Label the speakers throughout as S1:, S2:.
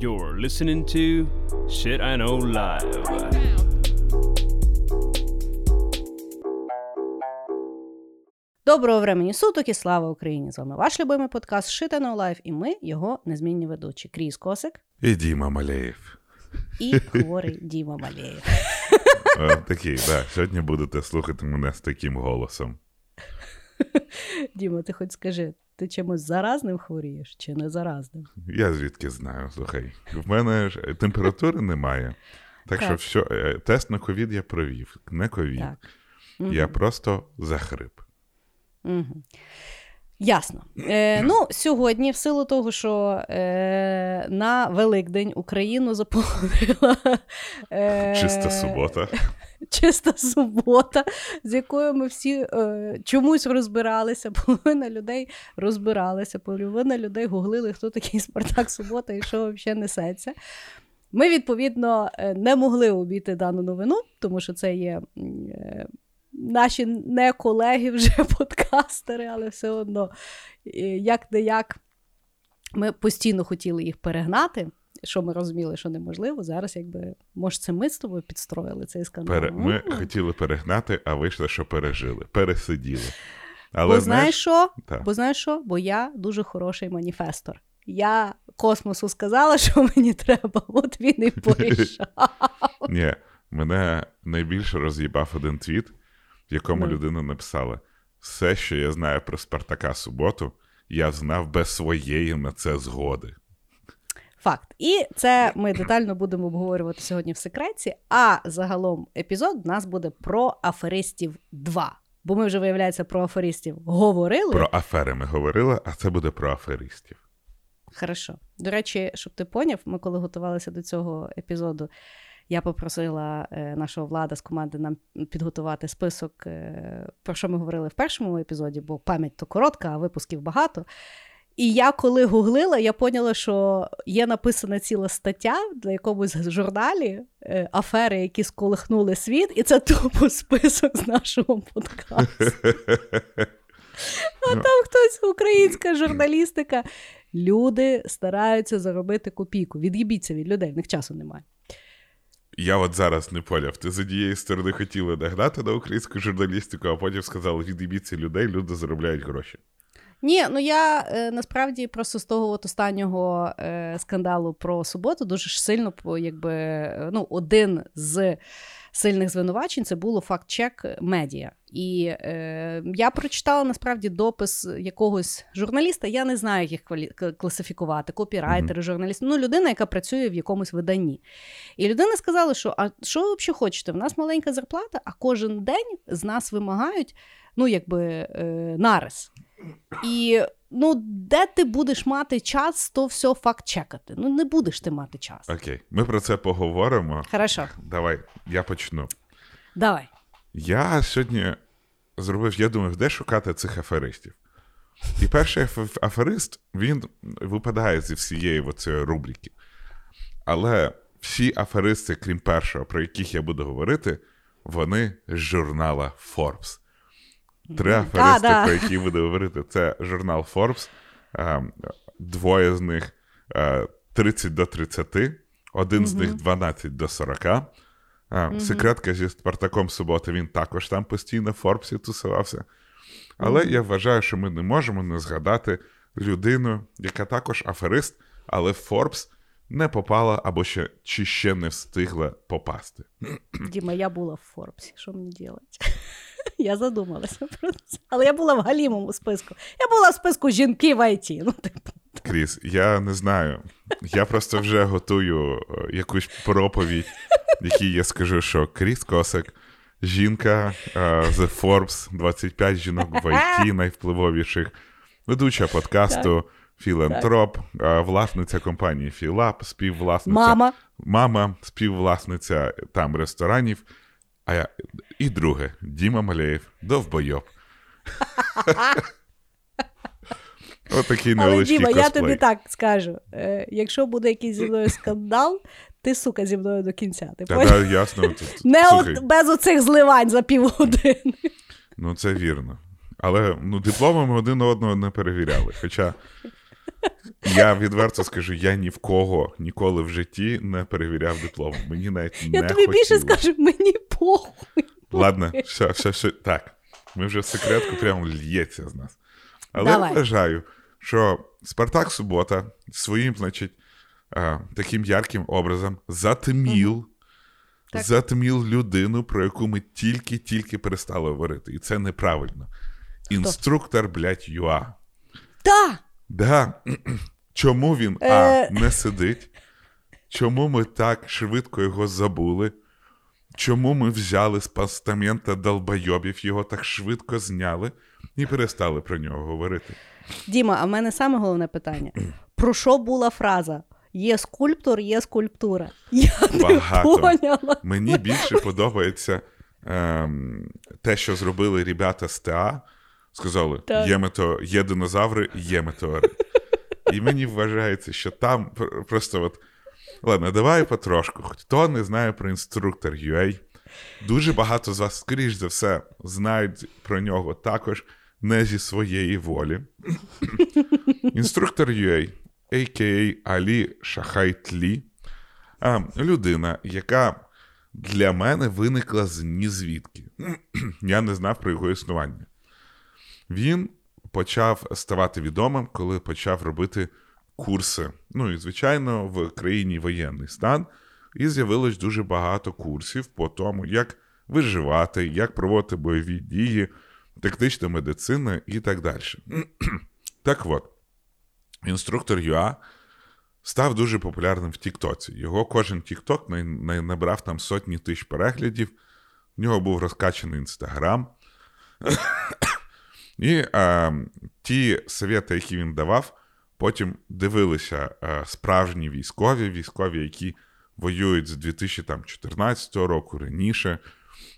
S1: You're listening to Shit I Know Live.
S2: Доброго времені суток і слава Україні! З вами ваш любимий подкаст Shit I Know Live і ми, його незмінні ведучі. Кріс Косик
S3: І Діма Малеєв.
S2: і хворий Діма Малєєв.
S3: Е, Такий, да. Сьогодні будете слухати мене з таким голосом.
S2: Діма, ти хоч скажи, ти чимось заразним хворієш чи не заразним?
S3: Я звідки знаю, слухай. В мене ж температури немає. Так, що все, е, тест на ковід я провів. Не ковід.
S2: Так.
S3: Я просто захрип.
S2: Угу. Ясно. Е, ну, сьогодні, в силу того, що е, на Великдень Україну заповнила е,
S3: Чиста субота.
S2: чиста субота, з якою ми всі е, чомусь розбиралися. Половина людей розбиралися, половина людей гуглили, хто такий Спартак Субота і що взагалі несеться. Ми, відповідно, е, не могли обійти дану новину, тому що це є е, наші не колеги вже подкастери, але все одно, як не як, ми постійно хотіли їх перегнати. Що ми розуміли, що неможливо. Зараз, якби, може, це ми з тобою підстроїли цей скандал.
S3: Пере... Ми хотіли перегнати, а вийшло, що пережили. Пересиділи. Але
S2: Бо знаєш що? Бо знаєш що? Бо я дуже хороший маніфестор. Я космосу сказала, що мені треба, от він і порішав.
S3: Ні, мене найбільше роз'їбав один твіт, в якому
S2: Ну.
S3: людина написала: все, що я знаю про Спартака суботу, я знав без своєї на це згоди.
S2: Факт. І це ми детально будемо обговорювати сьогодні в секреті. А загалом епізод в нас буде про аферистів 2. Бо ми вже, виявляється, про аферистів говорили.
S3: Про афери ми говорили, а це буде про аферистів.
S2: Хорошо. До речі, щоб ти поняв, ми коли готувалися до цього епізоду, я попросила е, нашого влада з команди нам підготувати список, е, про що ми говорили в першому епізоді, бо пам'ять то коротка, а випусків багато. І я коли гуглила, я поняла, що є написана ціла стаття для якомусь журналі е, афери, які сколихнули світ, і це тупо список з нашого подкасту. А там хтось українська журналістика. Люди стараються заробити копійку. Від'їбіться від людей, в них часу немає.
S3: Я от зараз не поняв. Ти з однієї сторони хотіли нагнати на українську журналістику, а потім сказали, від'їбіться людей, люди заробляють гроші.
S2: Ні, ну я е, насправді просто з того от останнього е, скандалу про суботу дуже ж сильно по- якби, е, ну, один з сильних звинувачень це було факт-чек медіа. І е, я прочитала насправді допис якогось журналіста. Я не знаю, як їх квалі- класифікувати, копірайтери, журналісти. Ну, людина, яка працює в якомусь виданні. І людина сказала, що а що ви взагалі хочете? В нас маленька зарплата, а кожен день з нас вимагають ну, якби, е, нарис. І ну, де ти будеш мати час, то все факт-чекати. Ну, не будеш ти мати час.
S3: Окей, ми про це поговоримо.
S2: Хорошо,
S3: Давай, я почну.
S2: давай.
S3: Я сьогодні зробив, я думав, де шукати цих аферистів. І перший аферист, він випадає зі всієї оцієї рубрики. Але всі аферисти, крім першого, про яких я буду говорити, вони з журнала Forbes. Три аферисти,
S2: да.
S3: про які я буду говорити, це журнал Forbes. Е, Двоє з них е, 30 до 30, один з них 12 до 40. Секретка зі Спартаком Суботи, він також там постійно в Форбсі тусувався. Але я вважаю, що ми не можемо не згадати людину, яка також аферист, але в Форбс не попала або ще чи ще не встигла попасти.
S2: Діма, я була в Форбсі. Що мені робити? Я задумалася про це. Але я була в галімому списку. Я була в списку жінки в ІТ. Ну, типу.
S3: Кріс, я не знаю. Я просто вже готую е, якусь проповідь, якій я скажу, що Кріс Косик, жінка з Forbes, 25 жінок в IT, найвпливовіших, ведуча подкасту, філантроп, е, власниця компанії Філап, співвласниця.
S2: Мама.
S3: Мама, співвласниця там ресторанів. А я... І друге, Діма Малеєв, довбойоб. Отакий
S2: Але Діма, я тобі так скажу: е, якщо буде якийсь зі мною скандал, ти сука зі мною до кінця. Ти
S3: Та, да, ясно. Тут-
S2: Не
S3: Слухай,
S2: от, без оцих зливань за півгодини.
S3: ну це вірно. Але ну, дипломами один одного не перевіряли. Хоча Я відверто скажу, я ні в кого ніколи в житті не перевіряв диплом. Мені навіть
S2: Я
S3: не
S2: тобі більше скажу, мені похуй.
S3: Ладно, все, все, все. Так. Ми вже секретку прямо л'ється з нас. Але
S2: Давай.
S3: я вважаю, що Спартак Субота своїм, значить, таким ярким образом затмів,
S2: Так.
S3: затмів людину, про яку ми тільки-тільки перестали говорити. І це неправильно. Інструктор, блядь, ЮА.
S2: Та!
S3: Да. Чому він А
S2: Е.
S3: не сидить? Чому ми так швидко його забули? Чому ми взяли з постамента долбойобів, його так швидко зняли і перестали про нього говорити?
S2: Діма, а в мене саме головне питання: про що була фраза? Є скульптор, є скульптура. Я
S3: Багато.
S2: не поняла.
S3: Мені більше подобається ем, те, що зробили ребята з ТА. Сказали:
S2: Так.
S3: є, мето... є динозаври, є метеорит. І мені вважається, що там просто от. Ладно, давай потрошку. Хто не знає про інструктор UA, дуже багато з вас, скоріш за все, знають про нього також не зі своєї волі. Інструктор UA, а.к.а. Алі Шахайтлі, людина, яка для мене виникла з нізвідки. Я не знав про його існування. Він почав ставати відомим, коли почав робити курси. Ну і, звичайно, в країні воєнний стан, і з'явилось дуже багато курсів по тому, як виживати, як проводити бойові дії, тактична медицина і так далі. так от, інструктор ЮА став дуже популярним в Тіктоці. Його кожен Тікток на- на- набрав там сотні тисяч переглядів. В нього був розкачаний інстаграм. І е, ті совєти, які він давав, потім дивилися е, справжні військові, військові, які воюють з 2014 року раніше,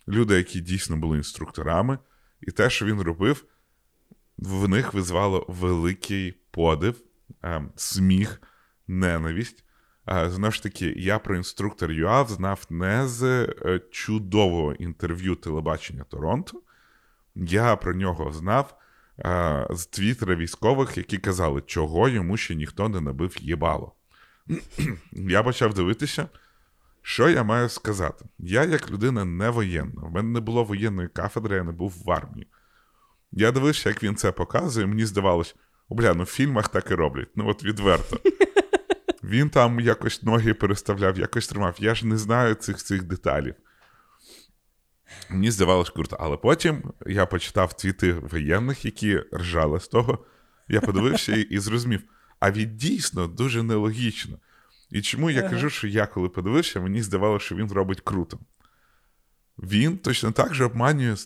S3: люди, які дійсно були інструкторами. І те, що він робив, в них визвало великий подив, е, сміх, ненависть. Е, Знову ж таки, я про інструктор ЮАВ знав не з е, чудового інтерв'ю телебачення Торонто. Я про нього знав е, з твіттера військових, які казали, чого йому ще ніхто не набив їбало. я почав дивитися, що я маю сказати. Я, як людина не воєнна, в мене не було воєнної кафедри, я не був в армії. Я дивився, як він це показує, і мені здавалось, о, бля, ну в фільмах так і роблять. Ну от відверто. Він там якось ноги переставляв, якось тримав. Я ж не знаю цих цих деталів. Мені здавалось круто. Але потім я почитав твіти воєнних, які ржали з того. Я подивився і, зрозумів, а він дійсно дуже нелогічно. І чому я кажу, що я коли подивився, мені здавалося, що він робить круто. Він точно так же обманює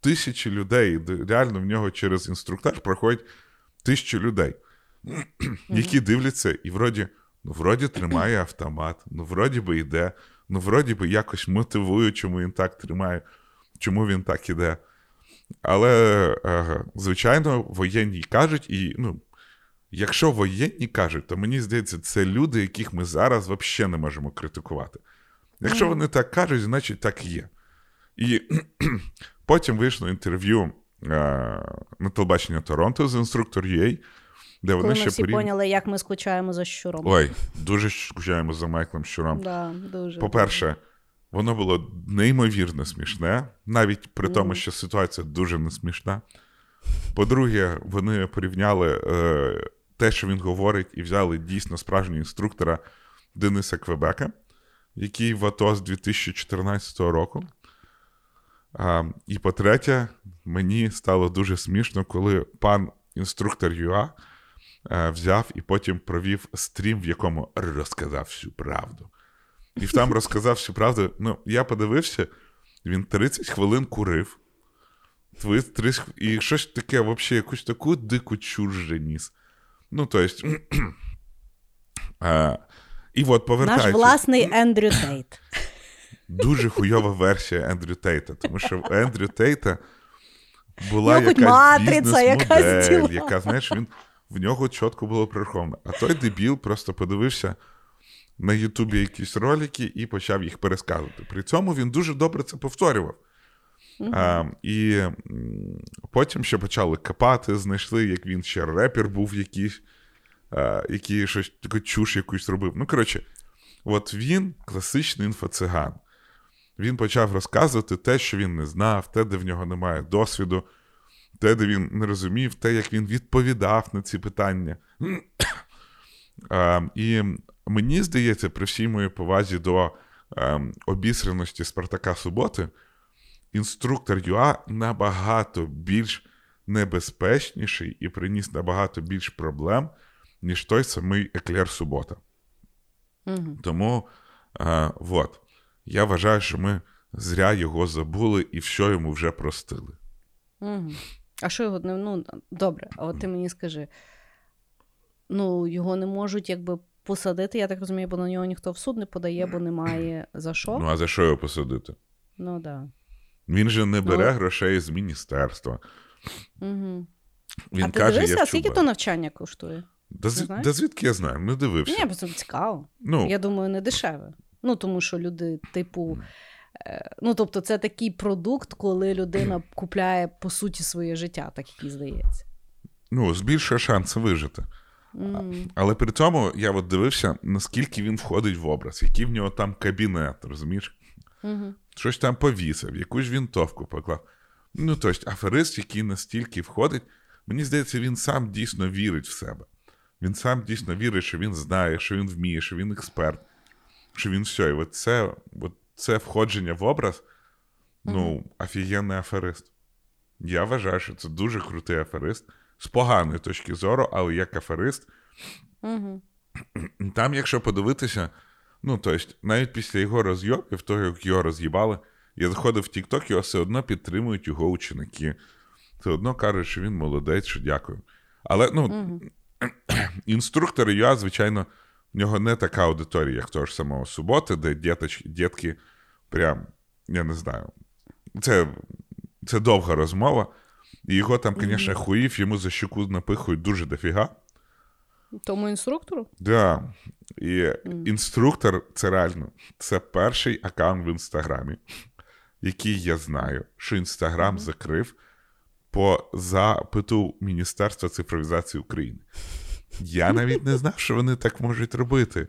S3: тисячі людей. Реально в нього через інструктаж проходять тисячі людей, які дивляться і вроді, ну, вроді тримає автомат, ну, вроді би йде, ну, вроді би якось мотивує, чому він так тримає, чому він так іде. Але, е, звичайно, воєнні кажуть, і ну, якщо воєнні кажуть, то мені здається, це люди, яких ми зараз взагалі не можемо критикувати. Якщо вони так кажуть, значить так і є. І потім вийшло інтерв'ю е, на телебачення Торонто з інструктор UA, де вони
S2: Коли
S3: ще
S2: ми всі
S3: порів-
S2: поняли, як ми скучаємо за щуром.
S3: Ой, дуже скучаємо за Майклом Щуром.
S2: Да, дуже.
S3: По-перше, воно було неймовірно смішне, навіть при тому, що ситуація дуже не смішна. По-друге, вони порівняли е, те, що він говорить, і взяли дійсно справжнього інструктора Дениса Квебека, який в АТО з 2014 року. А, і по-третє, мені стало дуже смішно, коли пан інструктор ЮА взяв і потім провів стрім, в якому розказав всю правду. І там розказав всю правду. Ну, я подивився, він 30 хвилин курив. Ви 30 І щось таке, взагалі, якусь таку дику чур ніс. Ну, то есть, а, і от
S2: Наш
S3: повертаючись,
S2: власний Ендрю Тейт.
S3: дуже хуйова версія Ендрю Тейта, тому що в Ендрю Тейта була
S2: Ну,
S3: якась
S2: матриця якась
S3: бізнес-модель, яка, знаєш, він в нього чітко було прораховано. А той дебіл просто подивився на Ютубі якісь ролики і почав їх пересказувати. При цьому він дуже добре це повторював. А, і потім ще почали копати, знайшли, як він ще репер був якийсь. який щось таку чуш якусь робив. Ну, коротше, от він класичний інфоциган. Він почав розказувати те, що він не знав, те, де в нього немає досвіду, те, де він не розумів, те, як він відповідав на ці питання. І мені здається, при всій моїй повазі до обісреності Спартака Суботи, інструктор ЮА набагато більш небезпечніший і приніс набагато більш проблем, ніж той самий Еклер Субота.
S2: Угу.
S3: Тому е, от, я вважаю, що ми зря його забули і все йому вже простили.
S2: Угу. А що його не ну добре, а от ти мені скажи. Ну, його не можуть якби посадити, я так розумію, бо на нього ніхто в суд не подає, бо немає за що.
S3: Ну, а за що його посадити?
S2: Ну так. Да.
S3: Він же не бере
S2: Ну.
S3: грошей з міністерства.
S2: Угу.
S3: Він
S2: а ти
S3: каже,
S2: дивився,
S3: я
S2: а скільки то навчання коштує?
S3: Да, з... да звідки я знаю? Не дивився.
S2: Ні, просто цікаво.
S3: Ну,
S2: Я думаю, не дешеве. Ну, тому що люди, типу, ну тобто, це такий продукт, коли людина купляє по суті своє життя, так як їй здається.
S3: ну, збільшує шанси вижити.
S2: М.
S3: Але при цьому я от дивився, наскільки він входить в образ, який в нього там кабінет, розумієш?
S2: Мгм.
S3: Щось там повісив, якусь вінтовку поклав. Ну, тобто, аферист, який настільки входить, мені здається, він сам дійсно вірить в себе. Він сам дійсно вірить, що він знає, що він вміє, що він експерт, що він все. І от це, от це входження в образ, ну, офігенний аферист. Я вважаю, що це дуже крутий аферист з поганої точки зору, але як аферист,
S2: Мгм.
S3: там, якщо подивитися, ну, тобто, навіть після його розйобів, того, як його роз'їбали, я заходив в TikTok, його все одно підтримують його ученики. Все одно кажуть, що він молодець, що дякую. Але ну,
S2: Мгм.
S3: інструктори ЮА, звичайно, в нього не така аудиторія, як того ж самого суботи, де діточ, дітки прям, я не знаю. Це, це довга розмова. І його там, звісно, хуїв, йому за щеку напихують дуже дофіга.
S2: Тому інструктору?
S3: Да. І інструктор це реально це перший аккаунт в інстаграмі, який я знаю, що інстаграм закрив по запиту Міністерства цифровізації України. Я навіть не знав, що вони так можуть робити.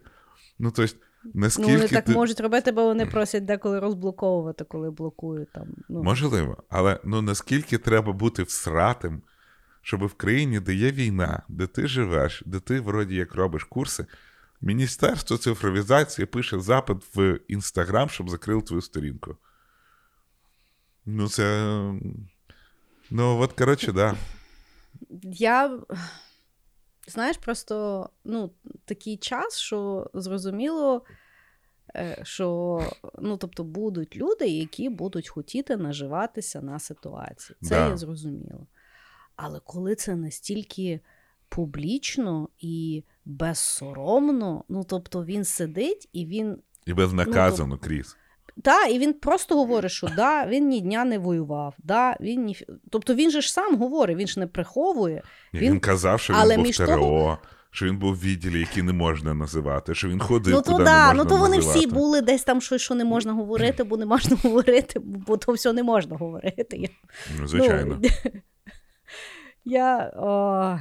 S3: Ну, тобто, наскільки.
S2: Ну, вони так
S3: ти...
S2: можуть робити, бо вони просять деколи розблоковувати, коли блокують там. Ну,
S3: Можливо, але ну наскільки треба бути всратим, щоб в країні, де є війна, де ти живеш, де ти вроді як робиш курси, Міністерство цифровізації пише запит в Інстаграм, щоб закрили твою сторінку. Ну, це. Ну, от, коротше, да.
S2: Я. Знаєш, просто ну, такий час, що зрозуміло, е, що ну, тобто, будуть люди, які будуть хотіти наживатися на ситуації. Це
S3: Да.
S2: я зрозуміло. Але коли це настільки публічно і безсоромно, ну тобто він сидить і він
S3: І безнаказано, Кріс.
S2: Та, і він просто говорить, що да, він ні дня не воював. Да, він ні... Тобто він же ж сам говорить, він ж не приховує.
S3: Він,
S2: Він-
S3: він казав, що він
S2: але
S3: був
S2: між
S3: в
S2: того-
S3: ТРО, що він був в відділі, який не можна називати, що він ходив,
S2: ну
S3: куди
S2: то
S3: не можна
S2: ну то вони
S3: називати.
S2: всі були десь там щось, що не можна говорити, бо не можна говорити, бо то все не можна говорити.
S3: Ну, звичайно.
S2: Ну, я, о,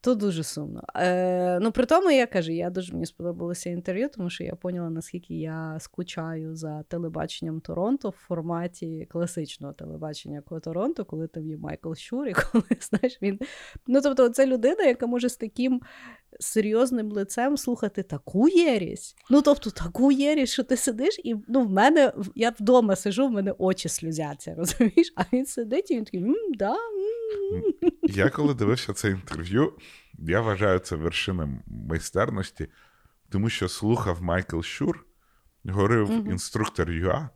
S2: то дуже сумно. Е, ну, при тому, я кажу, я дуже мені сподобалося інтерв'ю, тому що я поняла, наскільки я скучаю за телебаченням Торонто в форматі класичного телебачення Торонто, коли там є Майкл Щур, і коли знаєш, він. Ну, тобто, це людина, яка може з таким серйозним лицем слухати таку єресь. Ну, тобто, таку єресь, що ти сидиш, і ну, в мене я вдома сиджу, в мене очі сльозяться, розумієш? А він сидить і він такий, м, да, м».
S3: Я коли дивився це інтерв'ю, я вважаю це вершиною майстерності, тому що слухав Майкл Щур, говорив
S2: Мгм.
S3: інструктор ЮА,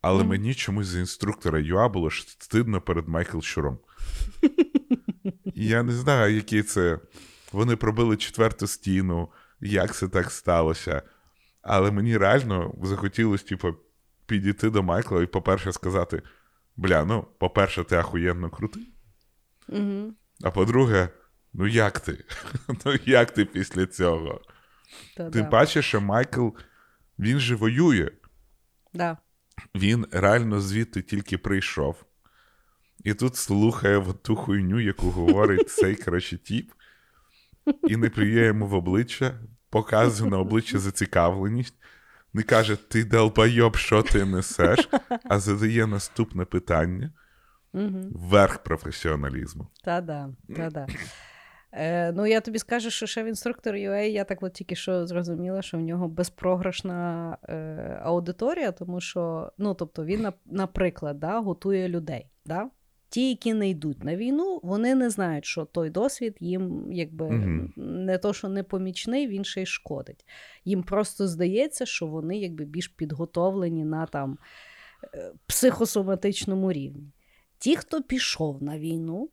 S3: але
S2: Мгм.
S3: мені чомусь за інструктора ЮА було стидно перед Майкл Щуром. Я не знаю, які це. Вони пробили четверту стіну, як це так сталося. Але мені реально захотілося, типу, підійти до Майкла і, по-перше, сказати: бля, ну, по-перше, ти ахуєнно крутий.
S2: Мгм.
S3: А по-друге, ну як ти? Ну як ти після цього?
S2: Та,
S3: Ти
S2: да.
S3: бачиш, що Майкл, він же воює.
S2: Да.
S3: Він реально звідти тільки прийшов. І тут слухає ту хуйню, яку говорить цей, коротше, тіп. І не плює йому в обличчя, показує на обличчя зацікавленість, не каже: Ти долбайоб, що ти несеш, а задає наступне питання верх професіоналізму.
S2: Та-да, та-да. Е, ну, я тобі скажу, що ще в інструктор UA, я так от тільки що зрозуміла, що в нього безпрограшна е, аудиторія, тому що, ну, тобто, він, наприклад, да, готує людей. Да? Ті, які не йдуть на війну, вони не знають, що той досвід їм якби угу. не то, що не помічний, він ще й шкодить. Їм просто здається, що вони якби більш підготовлені на там е, психосоматичному рівні. Ті, хто пішов на війну,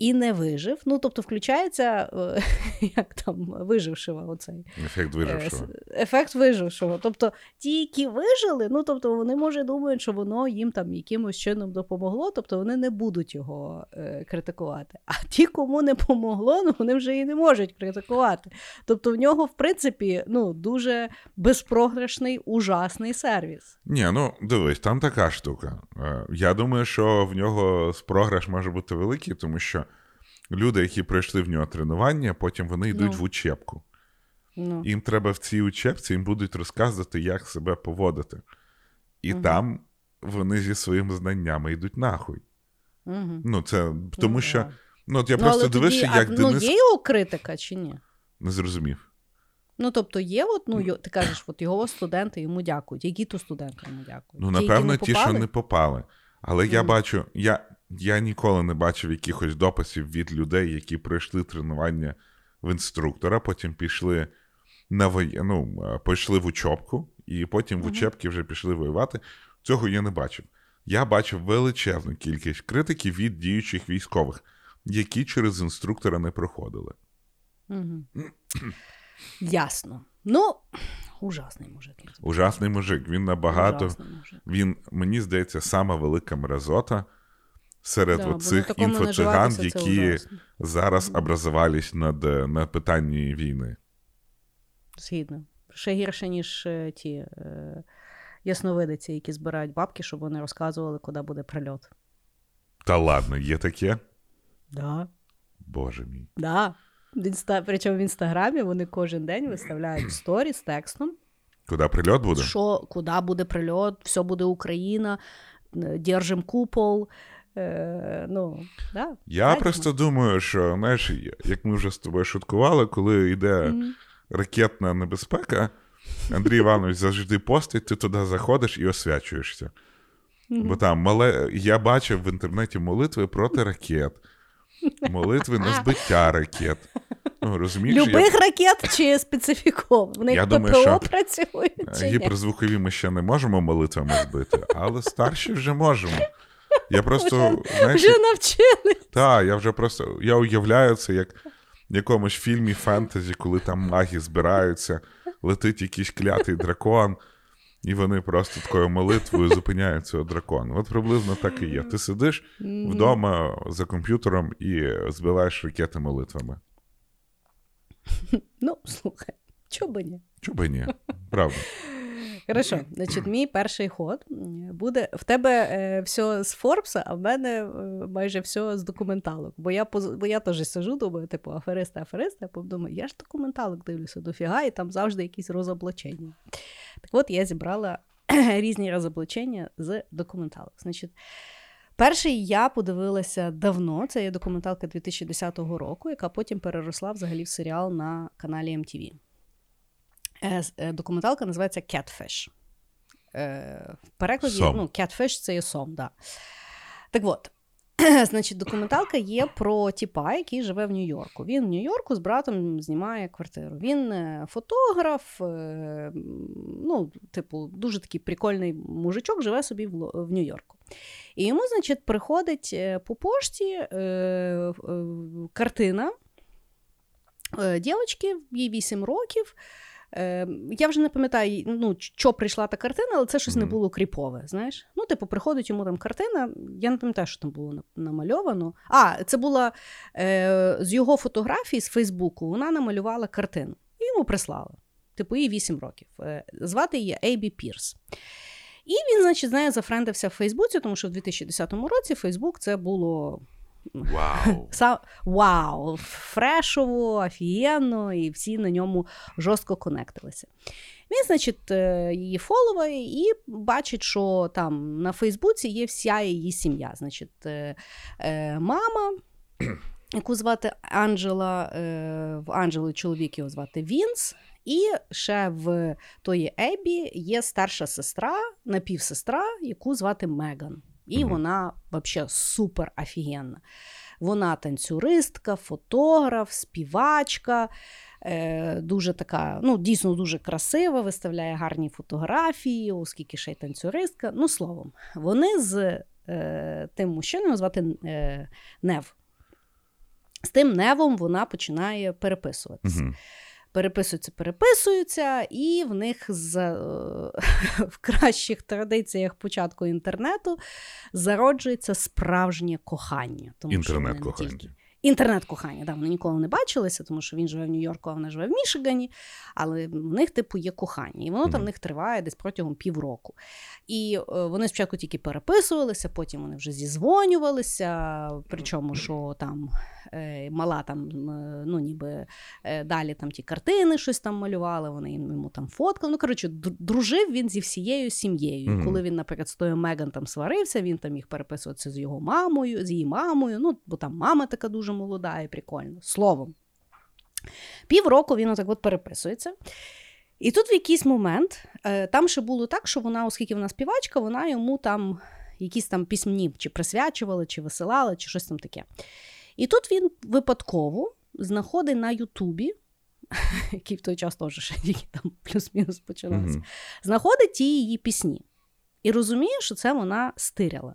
S2: і не вижив. Ну, тобто, включається е, як там вижившого оцей
S3: ефект вижившого.
S2: Ефект вижившого. Тобто, ті, які вижили, ну тобто вони може думають, що воно їм там якимось чином допомогло, тобто вони не будуть його е, критикувати. А ті, кому не помогло, ну вони вже і не можуть критикувати. Тобто, в нього, в принципі, ну дуже безпрограшний, ужасний сервіс.
S3: Ні, ну дивись, там така штука. Е, я думаю, що в нього програш може бути великий, тому що люди, які пройшли в нього тренування, потім вони йдуть. Ну. в учебку. Ну. Їм треба в цій учебці, їм будуть розказувати, як себе поводити. І uh там вони зі своїми знаннями йдуть нахуй. uh Ну, це тому uh що. Ну, от я ну, просто дивишся, як
S2: а,
S3: Денис...
S2: Ну, є його критика чи ні?
S3: Не зрозумів.
S2: Ну, тобто, є, от, ну, ти кажеш, от його студенти йому дякують. Які то студенти йому дякують?
S3: Ну, напевно, ті, ті що не попали. Але mm. я бачу, я я ніколи не бачив якихось дописів від людей, які пройшли тренування в інструктора, потім пішли на воє... ну, пішли в учебку, і потім в учебки вже пішли воювати. Цього я не бачив. Я бачив величезну кількість критики від діючих військових, які через інструктора не проходили.
S2: Угу. Ясно. Ну, ужасний мужик.
S3: Ужасний мужик. Він набагато. Мужик. Він, мені здається, сама велика мразота серед да, оцих інфоциган, які зараз образувались над на питанні війни.
S2: Згідно. Ще гірше, ніж е, ті е, ясновидиці, які збирають бабки, щоб вони розказували, куди буде прильот.
S3: Та ладно, є таке?
S2: Да.
S3: Боже мій.
S2: Да. Причому в інстаграмі вони кожен день виставляють сторі з текстом.
S3: Куди прильот буде?
S2: Що, Куди буде прильот, все буде Україна, е, держим купол. Е, ну, да,
S3: Я так, просто думаю, що знаєш, як ми вже з тобою шуткували, коли йде mm-hmm. ракетна небезпека, Андрій Іванович завжди постить, ти туди заходиш і освячуєшся. Mm-hmm. Бо там мале... я бачив в інтернеті молитви проти ракет, молитви на збиття ракет. Ну, розумієш,
S2: Любих я... ракет чи специфіков? В них я думаю, що працюють.
S3: Гіперзвукові ми ще не можемо молитвами збити, але старші вже можемо. Я просто
S2: вже, знаєш, вже навчили.
S3: Так, я вже просто я уявляю це як в якомусь фільмі фентезі, коли там маги збираються, летить якийсь клятий дракон, і вони просто такою молитвою зупиняють цього дракона. От приблизно так і є. Ти сидиш вдома за комп'ютером і збиваєш ракети молитвами.
S2: Ну, слухай, чого би ні?
S3: Чого би ні, правда.
S2: Хорошо, значить, мій перший ход буде в тебе е, все з Форбса, а в мене е, майже все з документалок. Бо я бо я теж сижу, думаю, типу, аферисти, аферисти, а думаю, я ж документалок дивлюся дофіга, і там завжди якісь розоблачення. Так от я зібрала різні розоблачення з документалок. Значить, Перший я подивилася давно, це є документалка 2010 року, яка потім переросла взагалі в серіал на каналі MTV. Е, е, документалка називається Catfish. Е, в перекладі сом. ну, Catfish це є сом. Да. Так от, значить, документалка є про тіпа, який живе в Нью-Йорку. Він в Нью-Йорку з братом знімає квартиру. Він фотограф, ну, типу, дуже такий прикольний мужичок, живе собі в, Нью-Йорку. І йому, значить, приходить по пошті картина дівчинки, їй 8 років. Е, Я вже не пам'ятаю, ну, що прийшла та картина, але це щось mm-hmm. не було кріпове. знаєш. Ну, типу, приходить йому там картина. Я не пам'ятаю, що там було намальовано. А, це була е, з його фотографії з Фейсбуку. Вона намалювала картину і йому прислали. Типу, їй 8 років. Е, звати її Ейбі Пірс. І він, значить, знає, зафрендився в Фейсбуці, тому що в 2010 році Фейсбук це було
S3: Вау.
S2: Вау! Фрешово, офігенно, і всі на ньому жорстко конектилися. Він, значить, е, її фоловає і бачить, що там на Фейсбуці є вся її сім'я. Значить, е, е, мама, яку звати Анджела, в Анджели чоловік його звати Вінс. І ще в тої Ебі є старша сестра, напівсестра, яку звати Меган. І
S3: Мгм.
S2: вона взагалі супер офігенна. Вона танцюристка, фотограф, співачка, е, дуже така, ну, дійсно дуже красива, виставляє гарні фотографії, оскільки ще й танцюристка. Ну, словом, вони з е, тим мужчиною звати е, Нев. З тим Невом вона починає переписуватися
S3: Мгм.
S2: Переписуються, переписуються, і в них з, е, в кращих традиціях початку інтернету зароджується справжнє кохання. Тому що
S3: Інтернет-кохання.
S2: тільки- Інтернет-кохання, да, вони ніколи не бачилися, тому що він живе в Нью-Йорку, а вона живе в Мішигані, але в них, типу, є кохання. І воно там в них триває десь протягом півроку. І е, вони спочатку тільки переписувалися, потім вони вже зізвонювалися. Причому, що там е, мала там, е, ну ніби е, далі там ті картини щось там малювали, вони йому там фоткали. Ну, коротше, дружив він зі всією сім'єю. І коли він, наприклад, з тою Меган там сварився, він там міг переписуватися з його мамою, з її мамою. Ну, бо там мама така дуже молода і прикольна. Словом. Півроку він отак от переписується. І тут в якийсь момент е, там ще було так, що вона, оскільки вона співачка, вона йому там якісь там пісні чи присвячувала, чи висилала, чи щось там таке. І тут він випадково знаходить на Ютубі, який в той час теж ще тільки там плюс-мінус починався, знаходить ті її пісні. І розуміє, що це вона стиряла.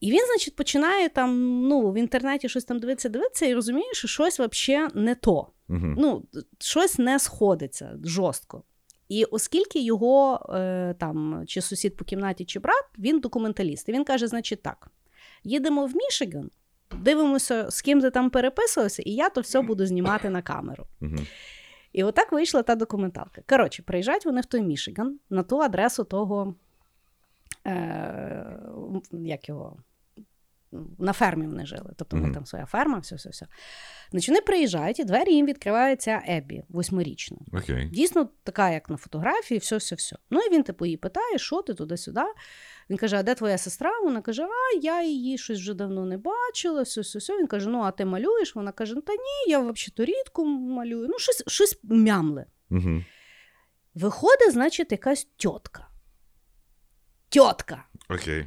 S2: І він, значить, починає там ну, в інтернеті щось там дивитися, дивитися, і розуміє, що щось взагалі не то.
S3: Мгм.
S2: Ну, щось не сходиться жорстко. І оскільки його е, там, чи сусід по кімнаті, чи брат, він документаліст. І він каже: значить, так, їдемо в Мішиган, дивимося, з ким ти там переписувався, і я то все буду знімати на камеру.
S3: Мгм.
S2: І отак вийшла та документалка. Коротше, приїжджають вони в той Мішиган на ту адресу того, е, як його, на фермі вони жили. Тобто,
S3: Мгм.
S2: там своя ферма, все, все, все. Значить, вони приїжджають, і двері їм відкриває ця Ебі, восьмирічна.
S3: Окей.
S2: Дійсно, така, як на фотографії, все, все, все. Ну і він типу її питає, що ти туди-сюди. Він каже: А де твоя сестра? Вона каже: А я її щось вже давно не бачила. все, все, все. Він каже: Ну, а ти малюєш? Вона каже: Ну та ні, я взагалі рідко малюю. Ну, щось, щось мямле.
S3: Мгм.
S2: Виходить, значить, якась тітка. Тітка.
S3: Окей.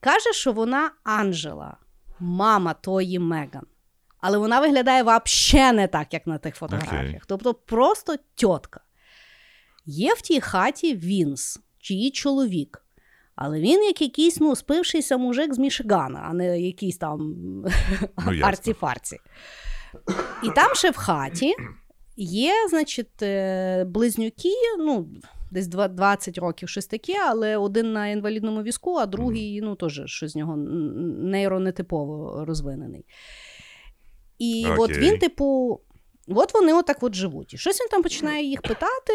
S2: Каже, що вона Анжела, мама тої Меган. Але вона виглядає взагалі не так, як на тих фотографіях.
S3: Окей.
S2: Тобто просто тітка. Є в тій хаті Вінс, чиї чоловік. Але він як якийсь ну, спившийся мужик з Мішигана, а не якийсь там
S3: Ну,
S2: арці-фарці. І там ще в хаті є, значить, е, близнюки, ну, десь 20 років, щось таке, але один на інвалідному візку, а другий, ну, теж щось з нього нейронетипово розвинений. І от він, типу, от вони отак от живуть. І щось він там починає їх питати,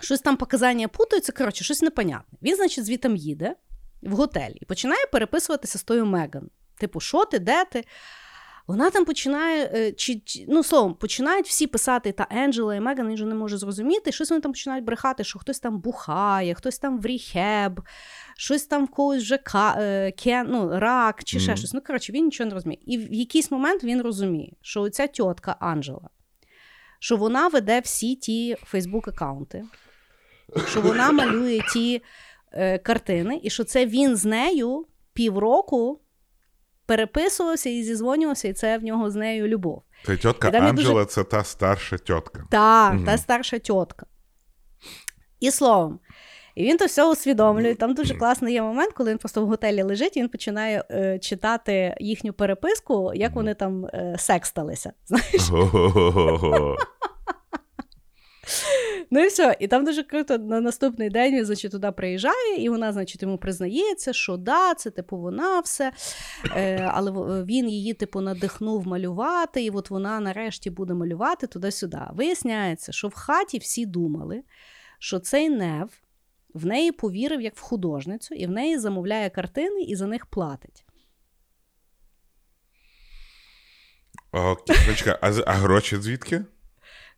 S2: щось там показання путаються, коротше, щось непонятне. Він, значить, звітом їде в готель і починає переписуватися з тою Меган. Типу, що ти, де ти? Вона там починає, е, чи, ну, словом, починають всі писати, та Енджела і Меган, він же не може зрозуміти. Щось вони там починають брехати, що хтось там бухає, хтось там в ріхеб, щось там в когось вже ка, е, кен, ну, рак чи ще
S3: Мгм.
S2: щось. Ну, коротше, він нічого не розуміє. І в якийсь момент він розуміє, що оця тітка Анджела, що вона веде всі ті Фейсбук-аккаунти, що вона малює ті е, картини, і що це він з нею півроку переписувався і зізвонювався, і це в нього з нею любов.
S3: Та тітка Анджела
S2: дуже-
S3: це та старша тітка.
S2: Та,
S3: Мгм.
S2: та старша тітка. І словом. І він то все усвідомлює. Там дуже класний є момент, коли він просто в готелі лежить, і він починає е, читати їхню переписку, як вони там е, сексталися. Знаєш? Ну і все. І там дуже круто на наступний день він, значить, туди приїжджає, і вона, значить, йому признається, що да, це типу вона все. Е, але він її, типу, надихнув малювати, і от вона нарешті буде малювати туди-сюди. Виясняється, що в хаті всі думали, що цей нев в неї повірив як в художницю, і в неї замовляє картини і за них платить.
S3: Окей, почекай, а, а гроші звідки?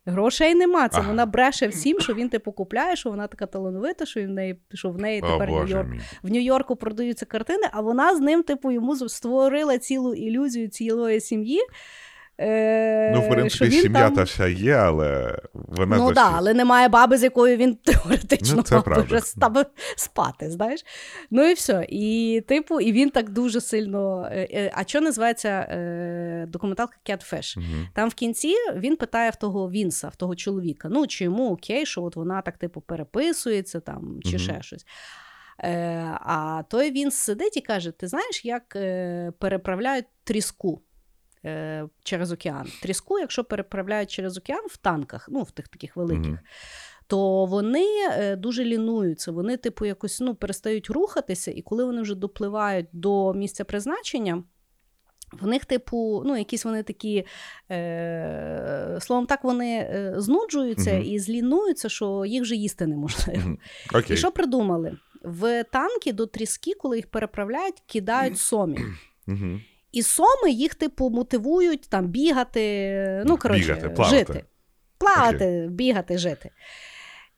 S2: Грошей нема. Це
S3: Ага.
S2: вона бреше всім, що він типу купляє, що вона така талановита, що в неї що в неї
S3: О,
S2: тепер Нью-Йорк. В Нью-Йорку продаються картини, а вона з ним, типу, йому створила цілу ілюзію цілої сім'ї. Е,
S3: Ну, в
S2: що
S3: принципі,
S2: він
S3: сім'я
S2: там...
S3: та вся є, але вона
S2: Ну так, але немає баби, з якою він теоретично
S3: Ну, це
S2: мав
S3: правда.
S2: вже став спати, знаєш. Ну і все. І, типу, і він так дуже сильно. е, е, А що називається е, документалка Catfish?
S3: Мгм.
S2: Там в кінці він питає в того Вінса, в того чоловіка, ну чи йому окей, що от вона так, типу, переписується там, чи
S3: Мгм.
S2: ще щось. Е, а той Вінс сидить і каже: Ти знаєш, як е, переправляють тріску е, через океан? Тріску, якщо переправляють через океан в танках, ну в тих таких великих.
S3: Мгм.
S2: То вони е, дуже лінуються, вони, типу, якось ну, перестають рухатися, і коли вони вже допливають до місця призначення, в них, типу, ну, якісь вони такі, е, словом так, вони е, знуджуються
S3: Мгм.
S2: і злінуються, що їх вже їсти неможливо.
S3: Мгм. Окей.
S2: І що придумали? В танки до тріски, коли їх переправляють, кидають сомі.
S3: Мгм.
S2: І соми їх, типу, мотивують там бігати, ну, коротше,
S3: Бігати, плавати.
S2: жити. Плавати, бігати, жити.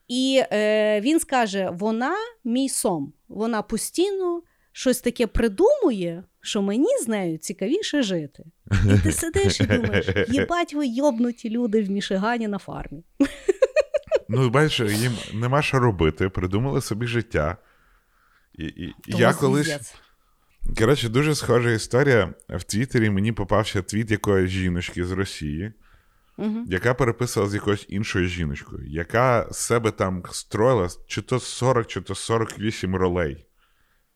S2: І е, він скаже: вона мій сом. Вона постійно щось таке придумує, що мені з нею цікавіше жити. І ти сидиш і думаєш, їбать ви йобнуті люди в Мішигані на фармі.
S3: Ну, бачиш, їм нема що робити, придумали собі життя. І, і,
S2: То
S3: я колись. Коротше, дуже схожа історія. В Твіттері мені попався твіт якоїсь жіночки з Росії,
S2: Мгм.
S3: яка переписувала з якоюсь іншою жіночкою, яка з себе там строїла чи то 40, чи то 48 ролей.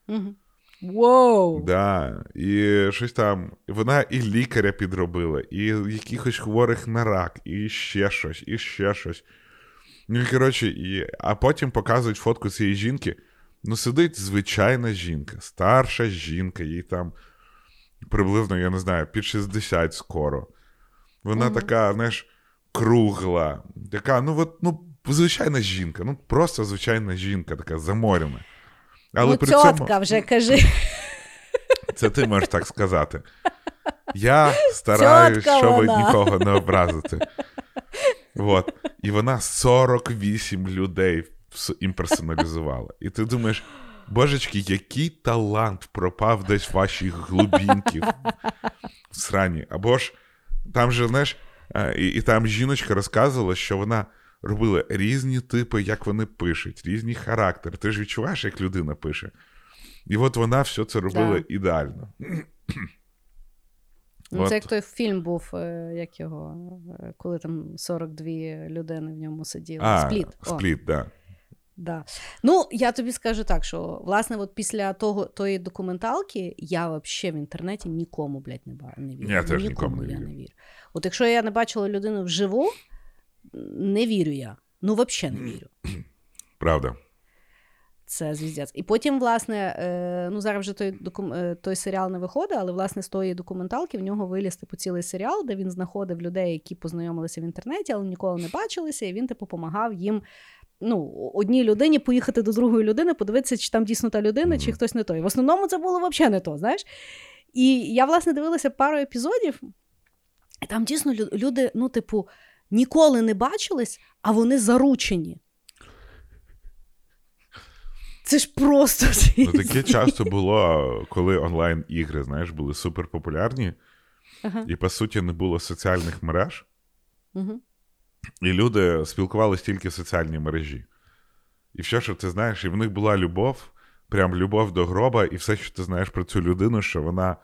S2: Мгм. Воу!
S3: Да. І щось там. Вона і лікаря підробила, і якихось хворих на рак, і ще щось, і ще щось. Ну, коротше, і... а потім показують фотку цієї жінки. Ну, сидить звичайна жінка, старша жінка, їй там приблизно, я не знаю, під 60 скоро. Вона
S2: Мгм.
S3: така, знаєш, кругла, така, ну от, ну, звичайна жінка, ну просто звичайна жінка, така заморена. Але
S2: ну,
S3: при цьому
S2: вже кажи.
S3: це ти можеш так сказати. Я стараюсь,
S2: Тьотка
S3: щоб
S2: вона.
S3: нікого не образити. От. І вона 48 людей імперсоналізувала. І ти думаєш, божечки, який талант пропав десь в ваших глибінків в срані. Або ж там же, знаєш, е, і, і там жіночка розказувала, що вона робила різні типи, як вони пишуть, різні характери. Ти ж відчуваєш, як людина пише. І от вона все це робила
S2: Да.
S3: ідеально.
S2: Ну, це як той фільм був, е, як його, е, коли там 42 людини в ньому сиділи.
S3: А,
S2: Спліт.
S3: Спліт, да.
S2: Да. Ну, я тобі скажу так, що власне, от після того тої документалки я взагалі в інтернеті нікому, блядь, не, ба- не вірю.
S3: Я теж
S2: нікому
S3: нікому не
S2: я не вірю. От якщо я не бачила людину вживу, не вірю я. Ну, взагалі не вірю.
S3: Правда.
S2: Це звіздець. І потім, власне, е, ну зараз вже той докум, е, той серіал не виходить, але власне з тої документалки в нього виліз типу цілий серіал, де він знаходив людей, які познайомилися в інтернеті, але ніколи не бачилися, і він типу допомагав їм. Ну, одній людині поїхати до другої людини, подивитися, чи там дійсно та людина, чи хтось не той. В основному це було взагалі не то, знаєш. І я, власне, дивилася пару епізодів, і там дійсно люди, ну, типу, ніколи не бачились, а вони заручені. Це ж просто.
S3: Ну, таке часто було, коли онлайн-ігри, знаєш, були суперпопулярні,
S2: Ага.
S3: і по суті не було соціальних мереж,
S2: Угу.
S3: І люди спілкувалися тільки в соціальній мережі. І все, що ти знаєш, і в них була любов, прям любов до гроба, і все, що ти знаєш про цю людину, що вона,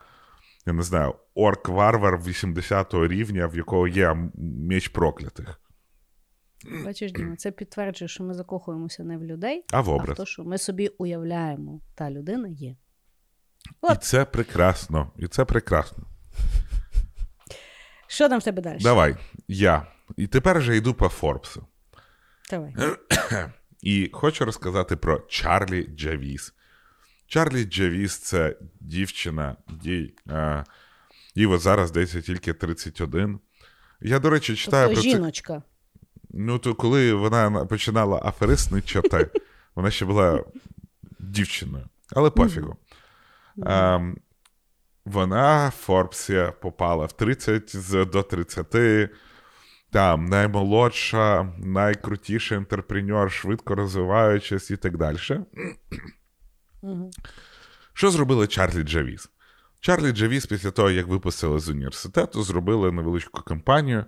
S3: я не знаю, орк-варвар 80-го рівня, в якого є меч проклятих.
S2: Бачиш, Діма, це підтверджує, що ми закохуємося не в людей,
S3: А в
S2: а в
S3: образ.
S2: те, що ми собі уявляємо, та людина є.
S3: І це прекрасно. І це прекрасно.
S2: Що там в тебе далі?
S3: Давай, я. І тепер вже йду по Форбсу.
S2: Давай.
S3: І хочу розказати про Чарлі Джавіс. Чарлі Джавіс це дівчина, їй, е, їй от зараз здається тільки 31. Я, до речі, читаю
S2: Тобто
S3: про це.
S2: жіночка.
S3: Ну, то коли вона починала аферистничати, Вона ще була дівчиною, але пофігу. Ем, вона в Форбсі попала в 30 до 30. Там наймолодша, найкрутіший інтерпренер, швидко розвиваючись і так далі. Що зробили Чарлі Джавіс? Чарлі Джавіс, після того, як випустили з університету, зробили невеличку кампанію,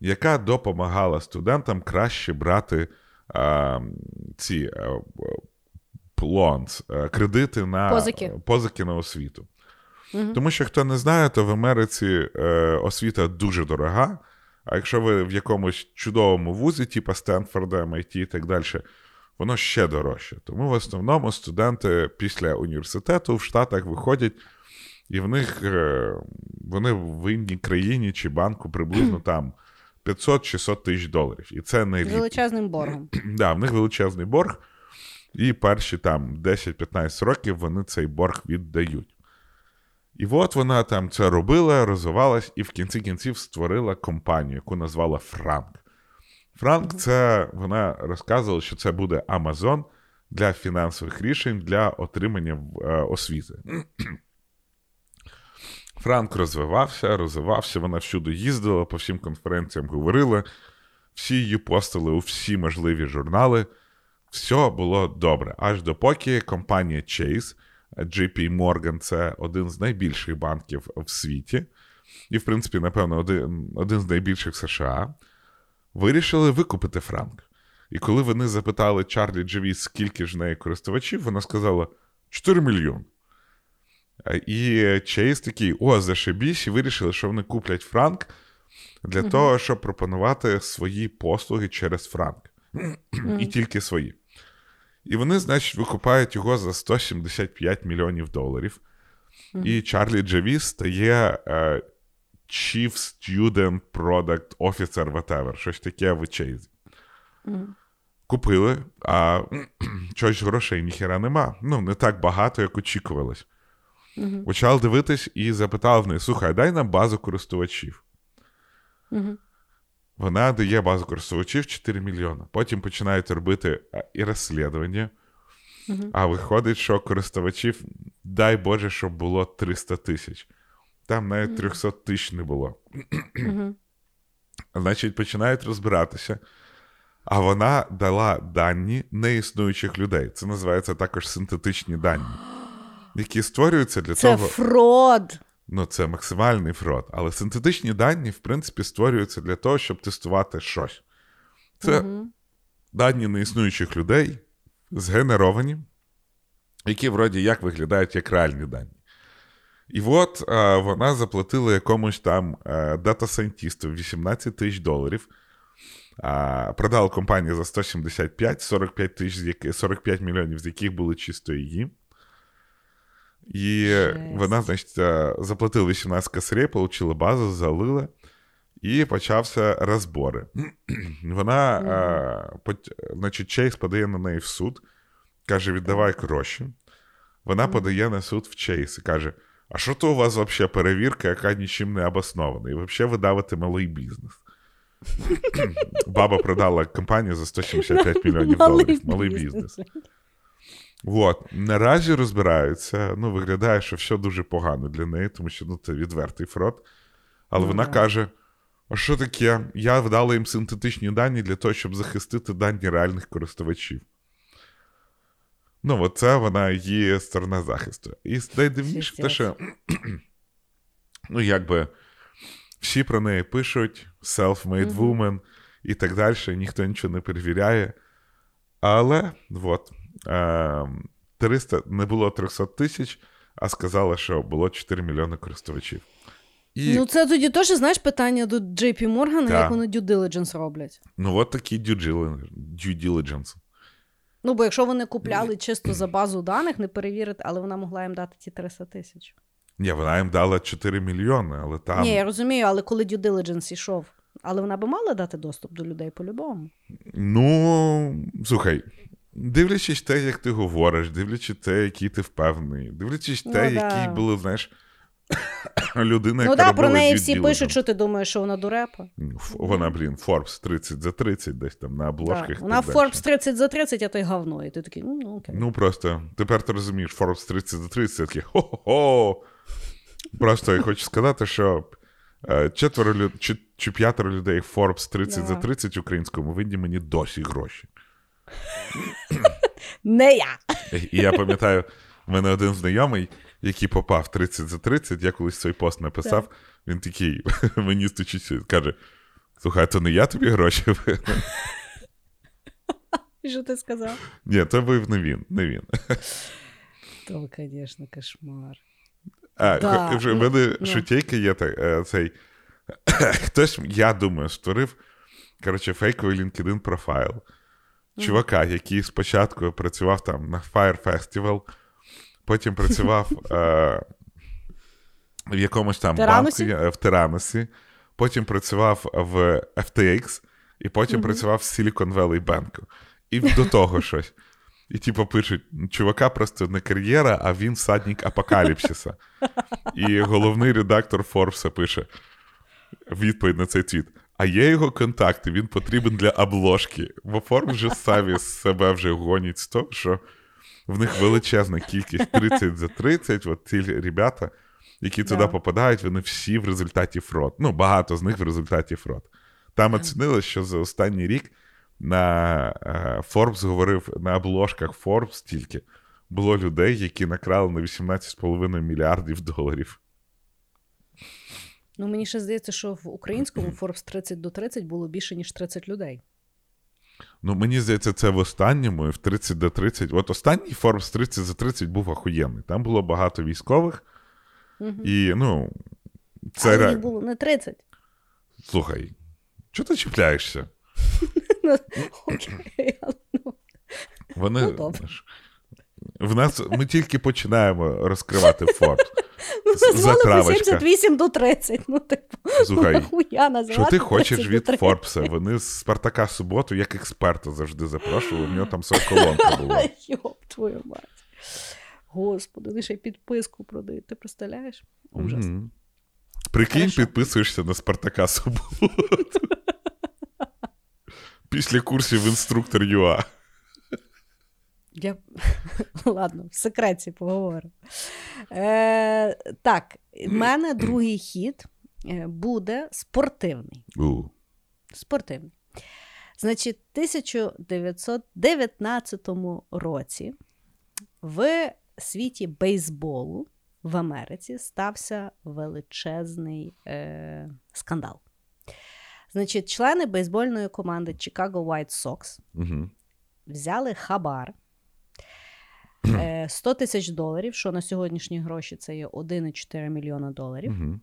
S3: яка допомагала студентам краще брати а, ці а, loans, а, кредити на
S2: Позики.
S3: позики на освіту.
S2: Мгм.
S3: Тому що, хто не знає, то в Америці е, освіта дуже дорога. А якщо ви в якомусь чудовому вузі, типу Стенфорда, MIT і так далі, воно ще дорожче. Тому в основному студенти після університету в Штатах виходять, і в них е, вони в інній країні чи банку приблизно там 500-600 тисяч доларів. І це не
S2: З величезним боргом.
S3: Да, в них величезний борг, і перші там 10-15 років вони цей борг віддають. І от вона там це робила, розвивалась, і в кінці кінців створила компанію, яку назвала Франк. Франк, це вона розказувала, що це буде Амазон для фінансових рішень для отримання е, освіти. Франк розвивався, розвивався, вона всюди їздила, по всім конференціям говорила, всі її постили у всі можливі журнали. Все було добре. Аж допоки компанія Chase, JP Morgan, це один з найбільших банків в світі, і, в принципі, напевно, один, один з найбільших США, вирішили викупити Франк. І коли вони запитали Чарлі Джевіс, скільки ж неї користувачів, вона сказала 4 мільйони. І Чейз такий, о, зашибісь, і вирішили, що вони куплять Франк для того, щоб пропонувати свої послуги через Франк. І тільки свої. І вони, значить, викупають його за 175 мільйонів доларів. І Чарлі Джавіс стає е, Chief Student Product Officer, whatever, щось таке в Чейзі. Купили, а чогось грошей ніхера нема. Ну, не так багато, як очікувалось. Почали дивитись і запитав в неї: слухай, дай нам базу користувачів.
S2: Мгм.
S3: Вона дає базу користувачів 4 мільйони. Потім починають робити і розслідування. А виходить, що користувачів, дай Боже, щоб було 300 тисяч. Там навіть 300 тисяч не було.
S2: Мгм.
S3: Значить, починають розбиратися. А вона дала дані неіснуючих людей. Це називається також синтетичні дані, які створюються для
S2: Це
S3: того.
S2: фрод.
S3: Ну, це максимальний фрод. Але синтетичні дані, в принципі, створюються для того, щоб тестувати щось. Це
S2: Мгм.
S3: дані неіснуючих людей, згенеровані, які вроді як виглядають як реальні дані. І от е, вона заплатила якомусь там е, дата-сайентісту 18 тисяч доларів. А, продала компанію за 175, 45 тисяч, 45 мільйонів, з яких були чисто її. І
S2: Жесть.
S3: вона, значить, е, заплатила 18 косарей, отримала базу, залила, і почався розбори. Вона, е, пот- значить, Чейз подає на неї в суд, каже: віддавай гроші. Вона подає на суд в Чейз і каже: А що то у вас взагалі перевірка, яка нічим не обоснована? І взагалі ви давите малий бізнес. Баба продала компанію за 175 мільйонів доларів. Малий бізнес. От. Наразі розбираються. Ну, виглядає, що все дуже погано для неї, тому що ну, це відвертий фрод. Але
S2: Ну,
S3: вона каже: а що таке? Я вдала їм синтетичні дані для того, щоб захистити дані реальних користувачів. Ну, от це вона її сторона захисту. І найдивніше те, що ну, якби всі про неї пишуть, self-made woman і так далі, ніхто нічого не перевіряє. Але от, 300, не було 300 тисяч, а сказала, що було 4 мільйони користувачів. І
S2: Ну, це тоді теж, знаєш, питання до JP Morgan,
S3: Так.
S2: як вони due diligence роблять.
S3: ну, от due. Due diligence.
S2: Ну, бо якщо вони купляли чисто за базу даних, не перевірити, але вона могла їм дати ті 300 тисяч.
S3: Ні, вона їм дала 4 мільйони, але там.
S2: Ні, я розумію, але коли due diligence йшов, але вона би мала дати доступ до людей по-любому.
S3: Ну, слухай, дивлячись те, як ти говориш, дивлячись те, який ти впевнений, дивлячись те,
S2: Ну, да.
S3: які були, знаєш, людина,
S2: Ну
S3: яка
S2: так, про неї всі
S3: diligence.
S2: пишуть, що ти думаєш, що вона дурепа.
S3: Вона, блін, Forbes 30 за 30 десь там на обложках. І
S2: Вона. Forbes 30 за 30, а то й говно. І ти такий, ну, ну окей.
S3: Ну просто тепер ти розумієш, Forbes 30 за 30, це таке хо-хо-хо. Просто я хочу сказати, що е, четверо чи, чи п'ятеро людей Forbes 30 за
S2: Да.
S3: 30 українському винні мені досі гроші.
S2: Не я.
S3: І я пам'ятаю, в мене один знайомий, який попав 30 за 30, я колись цей пост написав, він такий мені стучить, каже: Слухай, то не я тобі гроші винен.
S2: Що ти сказав?
S3: Ні, це був не він, не він.
S2: То, звісно, кошмар.
S3: А,
S2: Да,
S3: вже в
S2: ну,
S3: мене
S2: ну.
S3: шутейка є так, е, цей. Хтось, я думаю, створив коротше, фейковий LinkedIn профайл. Чувака, який спочатку працював там на Fire Festival, потім працював е, в якомусь там
S2: Тиранусі?
S3: банку в Тиранусі, потім працював в FTX, і потім працював в Silicon Valley Bank. І до того щось. І типу пишуть: чувака просто не кар'єра, а він всадник апокаліпсиса. І головний редактор Форбса пише відповідь на цей твіт. А є його контакти, він потрібен для обложки. Бо Форбс вже самі з себе вже гонять з того, що в них величезна кількість 30 за 30. От ці ребята, які туди
S2: Да.
S3: попадають, вони всі в результаті фрод. Ну, багато з них в результаті фрод. Там оцінили, що за останній рік на е, Forbes говорив на обложках Forbes тільки було людей, які накрали на 18,5 мільярдів доларів.
S2: Ну, мені ще здається, що в українському Forbes 30 до 30 було більше, ніж 30 людей.
S3: Ну, мені здається, це в останньому, і в 30 до 30. От останній Forbes 30 за 30 був охуєнний. Там було багато військових, і, ну, це
S2: Але
S3: ре...
S2: їх було не 30.
S3: Слухай, чого ти чіпляєшся?
S2: Ну, окей, ну,
S3: Вони
S2: Ну, добре.
S3: В нас ми тільки починаємо розкривати.
S2: Ну, назвали
S3: Затравочка.
S2: 78 до 30. Ну, типу,
S3: Слухай, Що ти хочеш від
S2: до 30?
S3: Форбса? Вони з Спартака суботу як експерта завжди запрошували. У нього там сороколонка була.
S2: Йоп, твою мать. Господи, вони ще й підписку продають. Ти представляєш? Ужас.
S3: Мгм. Прикинь,
S2: Хорошо.
S3: підписуєшся на Спартака суботу. Після курсів інструктор ЮА.
S2: Я... Ладно, в секреті поговоримо. Е, так, в мене другий хід е, буде спортивний.
S3: У.
S2: Спортивний. Значить, в 1919 році в світі бейсболу в Америці стався величезний е, скандал. Значить, члени бейсбольної команди Chicago White Sox
S3: Угу.
S2: взяли хабар 100 тисяч доларів, що на сьогоднішні гроші це є 1,4 мільйона доларів,
S3: Угу.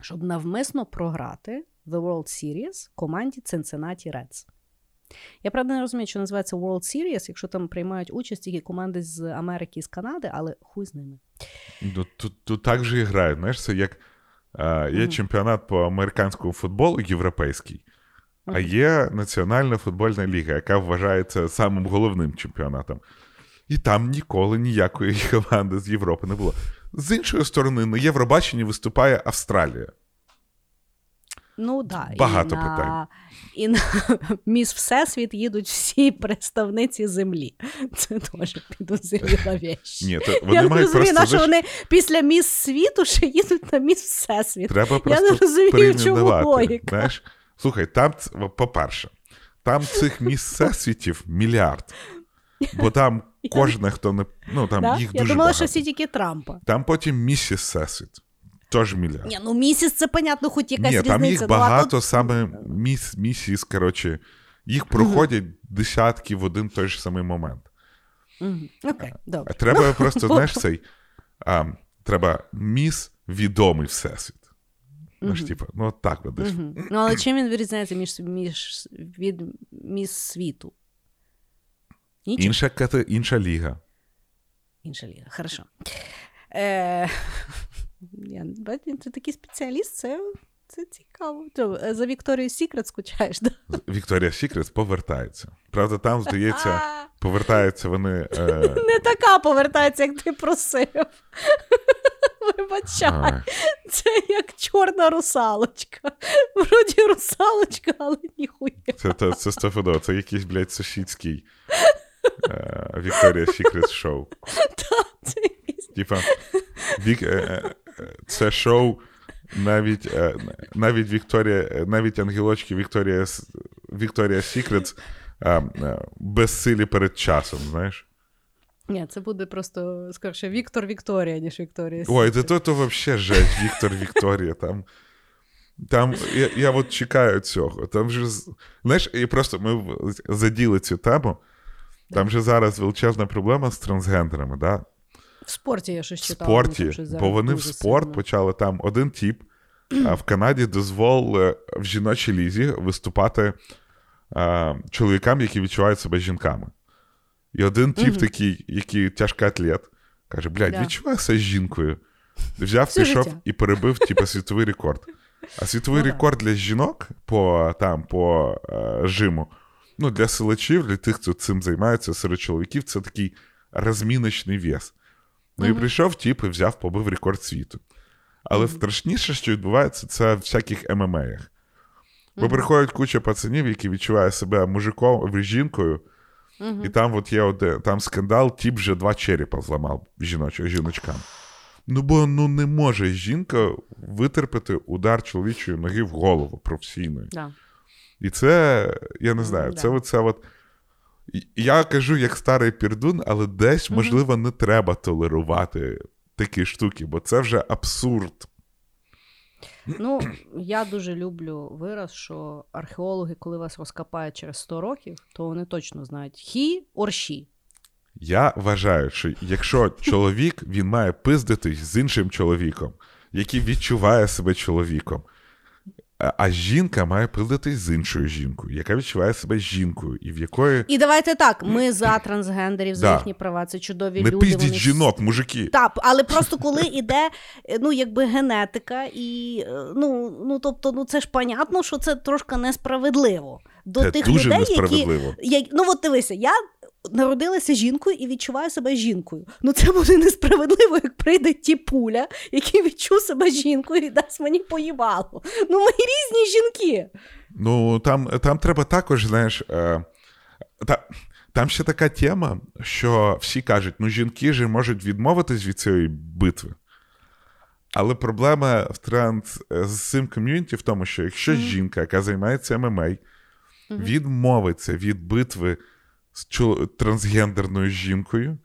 S2: щоб навмисно програти The World Series команді Cincinnati Reds. Я правда не розумію, що називається World Series, якщо там приймають участь тільки команди з Америки і з Канади, але хуй з ними.
S3: Ну, тут, тут так же і грають. Знаєш, це як е, є
S2: Мгм.
S3: чемпіонат по американському футболу європейський, а є Національна футбольна ліга, яка вважається самим головним чемпіонатом. І там ніколи ніякої команди з Європи не було. З іншої сторони, на Євробаченні виступає Австралія.
S2: Ну да,
S3: Багато
S2: і на,
S3: питань.
S2: І на міс Всесвіт їдуть всі представниці землі. Це теж підозріла.
S3: Ні, то
S2: Я
S3: вони
S2: не
S3: мають
S2: розумію, на що вони після міс світу ще їдуть на міс Всесвіт.
S3: треба
S2: Я не розумію, чому логіка.
S3: Знаєш? Слухай, там, по-перше, там цих місць всесвітів мільярд. Бо там кожне, хто не. Ну, там
S2: Да?
S3: їх
S2: Я
S3: дуже
S2: думала,
S3: багато.
S2: що всі тільки Трампа.
S3: Там потім місіс Всесвіт. Тож мільярд.
S2: Ні, ну місяць це понятно, хоч якась
S3: Ні,
S2: різниця.
S3: там їх
S2: ну,
S3: багато
S2: тут-
S3: саме міс, місіс, коротше, їх проходять десятки в один той ж самий момент.
S2: Окей,
S3: А
S2: добре.
S3: треба просто, знаєш, цей. А, треба міс відомий всесвіт. Ну ж, типу, ну так.
S2: Мгм. Ну, але чим він вирізняється між, між від міс світу? Нічим.
S3: Інша, кате- інша ліга.
S2: Інша ліга. Хорошо. Е, я, ти такий спеціаліст, це, це цікаво. Е, за Вікторією Сікрет скучаєш, да?
S3: Вікторія Сікрет повертається. Правда, там, здається, повертаються вони. Е,
S2: Не така повертається, як ти просив. Вибачай,
S3: Ай.
S2: це як чорна русалочка. Вроді русалочка, але ніхуя.
S3: Це, це, це це якийсь, блядь, сусідський Victoria Secret шоу. Типа, е, е, це шоу навіть, е, навіть Вікторія, е, навіть ангелочки Вікторія, Victoria's Secret е, е, безсилі перед часом, знаєш?
S2: Ні, це буде просто скорше Віктор Вікторія, ніж Вікторія.
S3: Ой, це то, то вообще жесть, Віктор Вікторія. Там, там я, я от чекаю цього. Там же, знаєш, і просто ми заділи цю тему. Там же зараз величезна проблема з трансгендерами, да?
S2: В спорті я щось
S3: в
S2: читала. ну,
S3: спорті,
S2: щось
S3: бо вони в спорт
S2: сильно.
S3: почали там один тіп, а в Канаді дозволили в жіночій лізі виступати а, чоловікам, які відчувають себе жінками. І один тіп
S2: Мгм.
S3: такий, який тяжкий атлет, каже: блядь,
S2: Да.
S3: відчуваю себе жінкою. Взяв,
S2: Все
S3: пішов
S2: життя.
S3: і перебив, типу, світовий рекорд. А світовий
S2: Ну
S3: рекорд для жінок по, там, по е, жиму, ну, для силачів, для тих, хто цим займається серед чоловіків, це такий розміночний вес. Ну і прийшов тіп і взяв, побив рекорд світу. Але страшніше, що відбувається, це в всяких ММА-ях. Бо приходять куча пацанів, які відчувають себе мужиком жінкою,
S2: Мгм.
S3: і там от є один, там скандал, тіп вже два черепа зламав жіноч, жіночкам. Ну, бо ну не може жінка витерпіти удар чоловічої ноги в голову професійної.
S2: Да.
S3: І це, я не знаю, це оце от. Я кажу як старий пірдун, але десь, можливо, не треба толерувати такі штуки, бо це вже абсурд.
S2: Ну, я дуже люблю вираз, що археологи, коли вас розкопають через 100 років, то вони точно знають хі she.
S3: Я вважаю, що якщо чоловік він має пиздитись з іншим чоловіком, який відчуває себе чоловіком, а- а жінка має пиздитись з іншою жінкою, яка відчуває себе жінкою, і в якої
S2: І давайте так: ми за трансгендерів, за
S3: Да.
S2: їхні права, це чудові
S3: не
S2: люди.
S3: пиздіть
S2: вони
S3: жінок, мужики.
S2: Так, але просто коли іде е, ну, якби генетика, і е, ну, ну тобто, ну це ж понятно, що це трошки несправедливо до
S3: Це
S2: тих
S3: дуже
S2: людей, які
S3: несправедливо.
S2: ну от дивися, я народилася жінкою і відчуваю себе жінкою. Ну це буде несправедливо, як прийде ті пуля, який відчув себе жінкою і дасть мені поїбало. Ну ми різні жінки.
S3: Ну, там, там треба також, знаєш, е, та, там ще така тема, що всі кажуть, ну жінки ж можуть відмовитись від цієї битви. Але проблема в транс е, з цим ком'юніті в тому, що якщо жінка, яка займається ММА, відмовиться від битви з трансгендерною жінкою,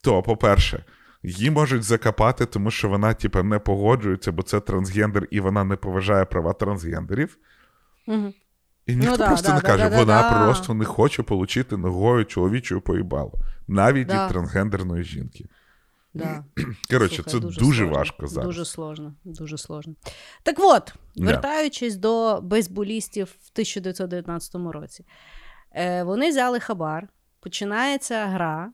S3: то, по-перше, її можуть закопати, тому що вона, типа, не погоджується, бо це трансгендер, і вона не поважає права трансгендерів.
S2: Угу.
S3: І ніхто
S2: да,
S3: просто
S2: да,
S3: не
S2: да,
S3: каже, вона
S2: да.
S3: просто не хоче отримати ногою чоловічою поїбалу. Навіть
S2: Да.
S3: від трансгендерної жінки.
S2: Да.
S3: Коротше,
S2: Слухай,
S3: це дуже,
S2: сложно,
S3: важко зараз.
S2: Дуже сложно, дуже сложно. Так от, вертаючись до бейсболістів в 1919 році, вони взяли хабар, починається гра,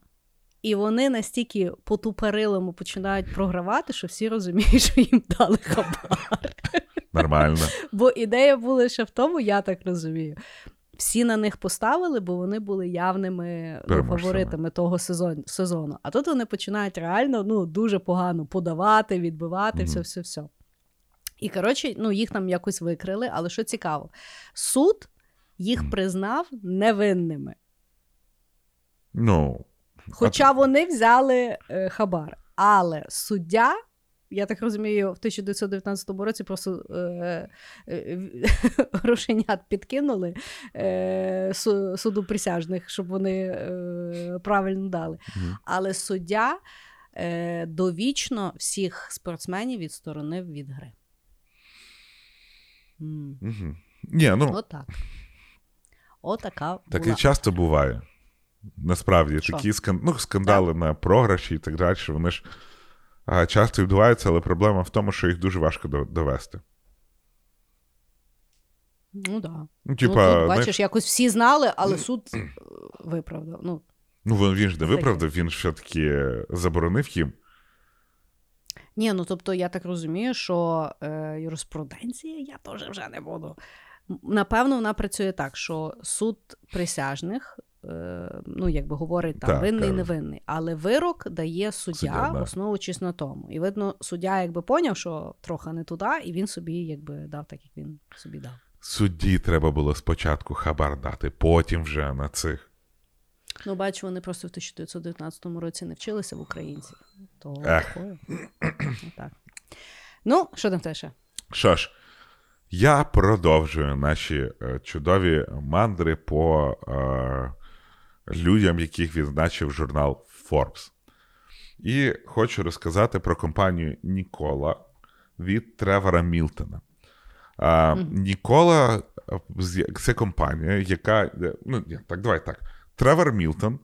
S2: і вони настільки по-тупорилому починають програвати, що всі розуміють, що їм дали хабар.
S3: Нормально.
S2: Бо ідея була ще в тому, я так розумію. Всі на них поставили, бо вони були явними ну,
S3: Переможцями.
S2: фаворитами того сезон, сезону. А тут вони починають реально ну, дуже погано подавати, відбивати,
S3: Мгм.
S2: все, все, все. І коротше, ну, їх там якось викрили, але що цікаво, суд їх признав невинними.
S3: Ну,
S2: Хоча вони взяли е, хабар. Але суддя, я так розумію, в 1919 році просто е, е, грошенят підкинули е, су- суду присяжних, щоб вони е, правильно дали.
S3: Мгм.
S2: Але суддя е, довічно всіх спортсменів відсторонив від гри. М,
S3: угу. Ні, ну,
S2: Отак. Отака
S3: таке
S2: була.
S3: часто буває. Насправді,
S2: Що?
S3: такі скан... ну, скандали на програші і так далі, вони ж а, часто відбуваються, але проблема в тому, що їх дуже важко до- довести.
S2: Ну, да.
S3: Ну,
S2: ну,
S3: типа, знаєш,
S2: бачиш, якось всі знали, але суд е, виправдав. Ну,
S3: ну він, він ж не виправдав, він все-таки заборонив їм.
S2: ні, ну тобто я так розумію, що е, юриспруденція я теж вже не буду. Напевно, вона працює так, що суд присяжних е, ну, якби говорить там
S3: Так,
S2: винний,
S3: кажуть.
S2: невинний. Але вирок дає суддя,
S3: Суддя,
S2: основуючись на тому. І видно, суддя якби поняв, що трохи не туди, і він собі якби дав так, як він собі дав.
S3: Судді треба було спочатку хабар дати, потім вже на цих.
S2: Ну, бачу, вони просто в 1919 році не вчилися в українців. То
S3: Ех.
S2: Ну, так. Ну, що там тебе ще?
S3: Що ж, я продовжую наші е, чудові мандри по е, людям, яких відзначив журнал Forbes. І хочу розказати про компанію Нікола від Тревора Мілтона. А, Нікола е, це компанія, яка. е, Ну, ні, так, давай так. Тревор Мілтон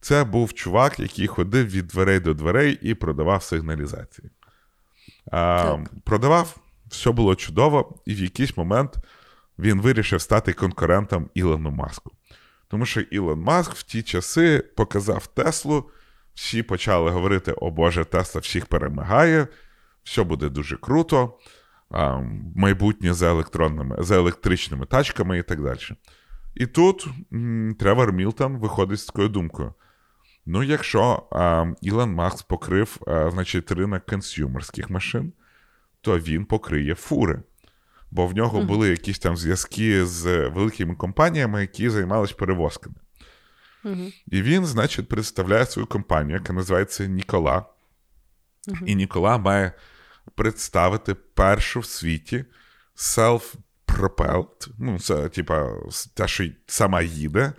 S3: це був чувак, який ходив від дверей до дверей і продавав сигналізації.
S2: Так.
S3: продавав, все було чудово, і в якийсь момент він вирішив стати конкурентом Ілону Маску. Тому що Ілон Маск в ті часи показав Теслу, всі почали говорити: о Боже, Тесла всіх перемагає, все буде дуже круто, майбутнє за електронними, за електричними тачками і так далі. І тут Тревор Мілтон виходить з такою думкою. Ну, якщо а, Ілон Маск покрив а, значить, ринок консюмерських машин, то він покриє фури. Бо в нього були якісь там зв'язки з великими компаніями, які займалися перевозками.
S2: Угу.
S3: І він, значить, представляє свою компанію, яка називається Нікола. І Нікола має представити першу в світі self-propelled, ну, це, типа, те, що сама їде,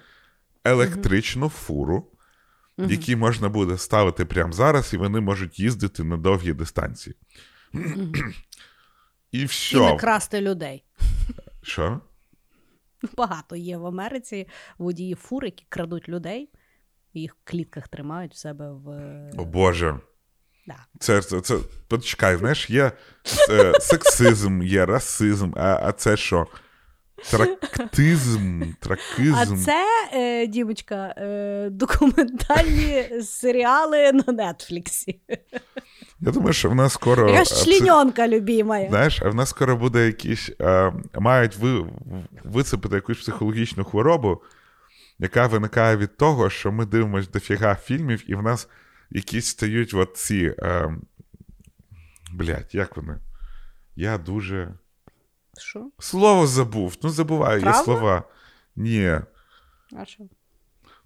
S3: електричну фуру, які можна буде ставити прямо зараз, і вони можуть їздити на довгі дистанції. І
S2: І не красти людей.
S3: Що?
S2: Багато є в Америці водії фур, які крадуть людей, їх в клітках тримають в себе в.
S3: О Боже.
S2: Да.
S3: Це, це, це почекай, знаєш, є е, сексизм, є расизм, а, а це що? Трактизм,
S2: А це, е, Дімочка, е, документальні серіали на Нетфліксі.
S3: Я думаю, що в нас скоро.
S2: Яка ж чліньонка любимая.
S3: Знаєш, а в нас скоро буде якісь. Е, мають ви, висипати якусь психологічну хворобу, яка виникає від того, що ми дивимося дофіга фільмів, і в нас якісь стають от ці. Е, блядь, як вони? Я дуже.
S2: Що?
S3: Слово забув. Ну, забуваю, є
S2: Травма?
S3: слова. Ні.
S2: А що?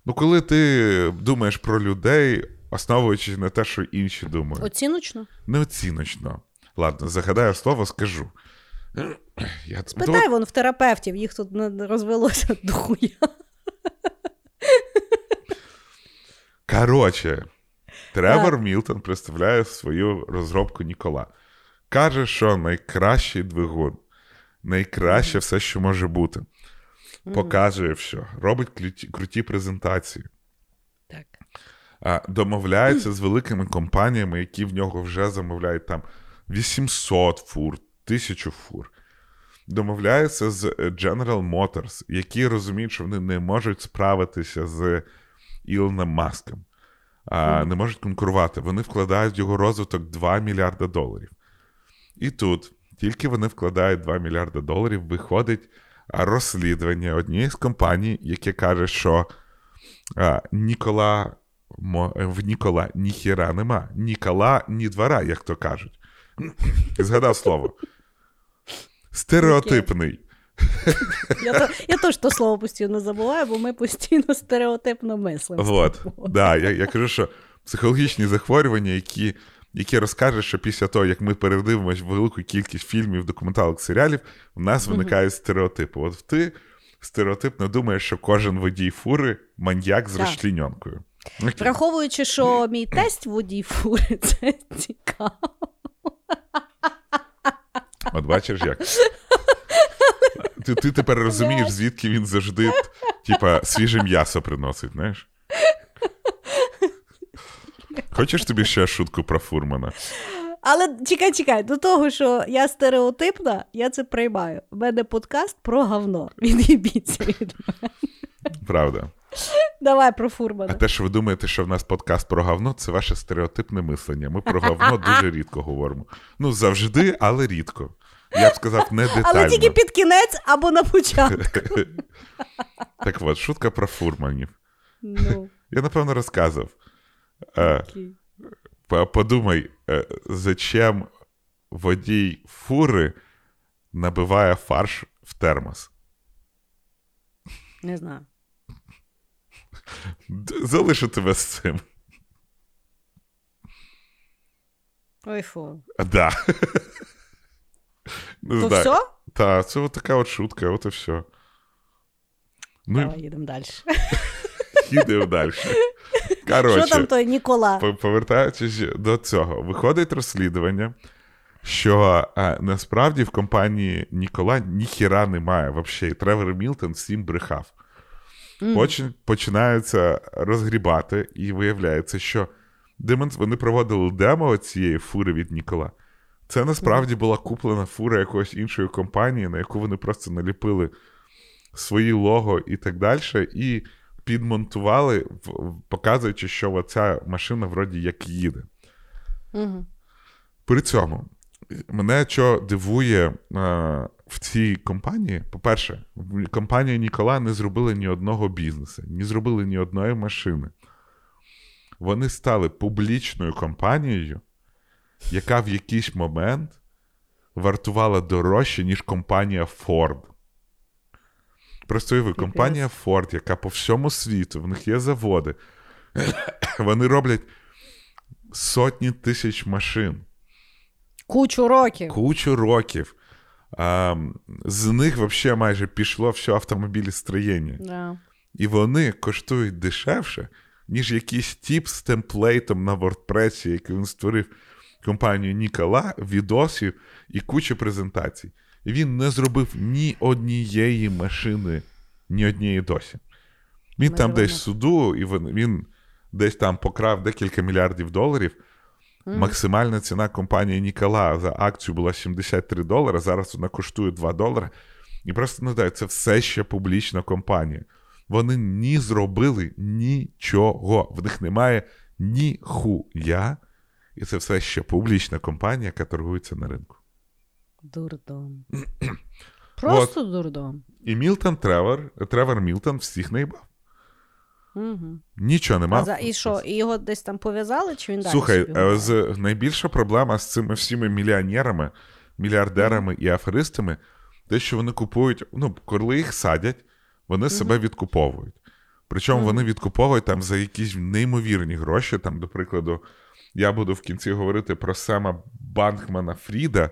S3: Ну, коли ти думаєш про людей, основуючись на те, що інші думають.
S2: Оціночно?
S3: Неоціночно. Ладно, загадаю слово, скажу. Я...
S2: Питай вон в терапевтів, їх тут розвелося дохуя.
S3: Коротше, Тревор
S2: Так.
S3: Мілтон представляє свою розробку Нікола. Каже, що найкращий двигун, найкраще все, що може бути. Показує все, робить круті, круті презентації.
S2: Так.
S3: А, домовляється з великими компаніями, які в нього вже замовляють там 800 фур, 1000 фур. Домовляється з е, General Motors, які розуміють, що вони не можуть справитися з Ілоном Маском, а, не можуть конкурувати. Вони вкладають в його розвиток 2 мільярда доларів. І тут, тільки вони вкладають 2 мільярда доларів, виходить розслідування однієї з компаній, яке каже, що а, Нікола е, в Нікола ніхіра нема. Нікола, ні двора, як то кажуть. Згадав слово. Стереотипний.
S2: Я, то, я теж то слово постійно забуваю, бо ми постійно стереотипно мислимо.
S3: Вот. Да, я, я кажу, що психологічні захворювання, які, які розкажуть, що після того, як ми передивимось велику кількість фільмів, документалок, серіалів, в нас виникають стереотипи. От ти стереотипно думаєш, що кожен водій фури маньяк з
S2: Так.
S3: розчленьонкою.
S2: Враховуючи, що мій тесть водій фури, це цікаво.
S3: От бачиш як. Ти, ти тепер розумієш, звідки він завжди, типа, свіже м'ясо приносить, знаєш? Хочеш тобі ще шутку про фурмана?
S2: Але чекай, чекай, до того, що я стереотипна, я це приймаю. У мене подкаст про говно. Від'їбіться від мене.
S3: Правда.
S2: Давай про
S3: А те, що ви думаєте, що в нас подкаст про говно, це ваше стереотипне мислення. Ми про говно дуже рідко говоримо. Ну, завжди, але рідко. Я б сказав, не детально.
S2: Але тільки під кінець або на початку.
S3: Так от, шутка про фурманів.
S2: Ну,
S3: Я, напевно, розказував. Е,
S2: окей.
S3: П- Подумай, е, зачем водій фури набиває фарш в термос?
S2: Не знаю.
S3: Залишу тебе з цим.
S2: Ой, фу.
S3: Да. Не
S2: То
S3: знаю.
S2: все?
S3: Та, це от така от шутка, от і все. Ну,
S2: Давай їдемо далі.
S3: Їдемо далі.
S2: Що там той Нікола?
S3: повертаючись до цього, виходить розслідування, що а, насправді в компанії Нікола ніхіра немає взагалі. Тревор Мілтон всім брехав. Потім починаються розгрібати, і виявляється, що демон... вони проводили демо цієї фури від Нікола. Це насправді була куплена фура якоїсь іншої компанії, на яку вони просто наліпили свої лого і так далі, і підмонтували, показуючи, що оця машина вроді як їде.
S2: Мгм.
S3: При цьому мене що дивує е, в цій компанії, по-перше, в компанії Нікола не зробили ні одного бізнесу, не зробили ні одної машини. Вони стали публічною компанією, яка в якийсь момент вартувала дорожче, ніж компанія Ford. Просто уяви, компанія Ford, яка по всьому світу, в них є заводи, вони роблять сотні тисяч машин
S2: Кучу років.
S3: кучу років. А, з них взагалі майже пішло все автомобілістроєння.
S2: Да.
S3: І вони коштують дешевше, ніж якийсь тіп з темплейтом на WordPress, який він створив компанію Нікола, відосів і кучу презентацій. Він не зробив ні однієї машини, ні однієї досі. Він
S2: Ми
S3: там
S2: живемо.
S3: десь суду, і він, він десь там покрав декілька мільярдів доларів. Максимальна ціна компанії Нікола за акцію була 73 долари, зараз вона коштує 2 долари. І просто не знаю, це все ще публічна компанія. Вони ні зробили нічого. В них немає ніхуя. І це все ще публічна компанія, яка торгується на ринку.
S2: Дурдом. Просто дурдом.
S3: І Мілтон Тревор, Тревор Мілтон всіх наїбав.
S2: Угу.
S3: Нічого нема.
S2: А за, і що, і його десь там пов'язали, чи він далі?
S3: Слухай,
S2: собі
S3: з, найбільша проблема з цими всіми мільйонерами, мільярдерами і аферистами, те, що вони купують, ну, коли їх садять, вони себе відкуповують. Причому вони відкуповують там за якісь неймовірні гроші. Там, до прикладу, я буду в кінці говорити про Сема Банкмана Фріда,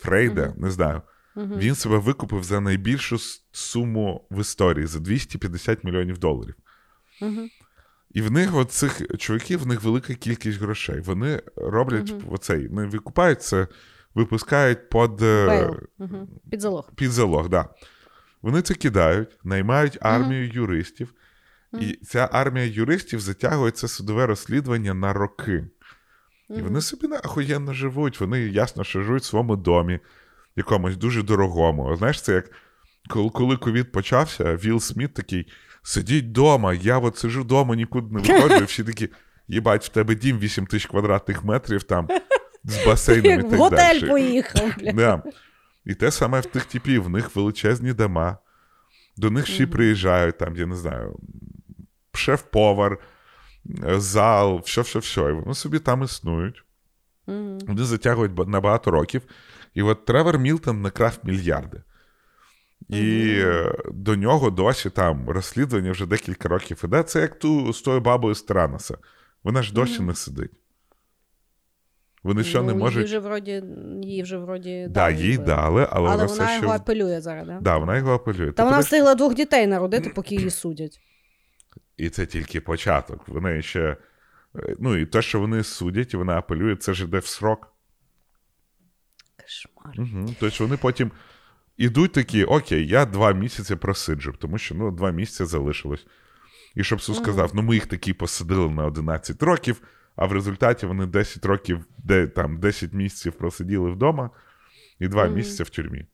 S3: Фрейда, не знаю. Він себе викупив за найбільшу суму в історії за 250 мільйонів доларів.
S2: Мгм.
S3: І в них, от цих чуваків, в них велика кількість грошей. Вони роблять оцей, не викупають це, випускають під, е.
S2: Під залог.
S3: під залог. Да. Вони це кидають, наймають армію юристів, і ця армія юристів затягує це судове розслідування на роки. І вони собі охуєнно живуть. Вони ясно, що живуть в своєму домі, якомусь дуже дорогому. Знаєш, це як коли, ковід почався, Вілл Сміт такий: сидіть вдома, я от сижу вдома, нікуди не виходжу. І всі такі, їбать, в тебе дім 8 тисяч квадратних метрів там з басейном і так
S2: в готель поїхав.
S3: Да. І те саме в тих типів, в них величезні дома, до них всі приїжджають, там, я не знаю, шеф-повар, зал, все-все-все. І вони собі там існують.
S2: Мгм.
S3: Вони затягують на багато років. І от Тревор Мілтон накрав мільярди. І е, до нього досі там розслідування вже декілька років іде. Це як ту з тою бабою з Таранаса. Вона ж досі не сидить. Вони що не
S2: Ну,
S3: можуть.
S2: Їй вже вроді, їй вже вроді
S3: Да,
S2: дали,
S3: їй дали, але,
S2: Але
S3: вона
S2: вона його
S3: ще.
S2: апелює зараз, да?
S3: Да, вона його апелює.
S2: Та вона
S3: Тобто,
S2: встигла двох дітей народити, поки її судять.
S3: І це тільки початок. Вони ще. е, Ну, і те, що вони судять, і вона апелює, це ж йде в срок.
S2: Кошмар.
S3: Угу. Тобто вони потім ідуть такі: окей, я два місяці просиджу, тому що ну, два місяці залишилось. І щоб суд сказав, ну ми їх такі посадили на 11 років, а в результаті вони 10 років, де там 10 місяців просиділи вдома і 2 місяці в тюрмі.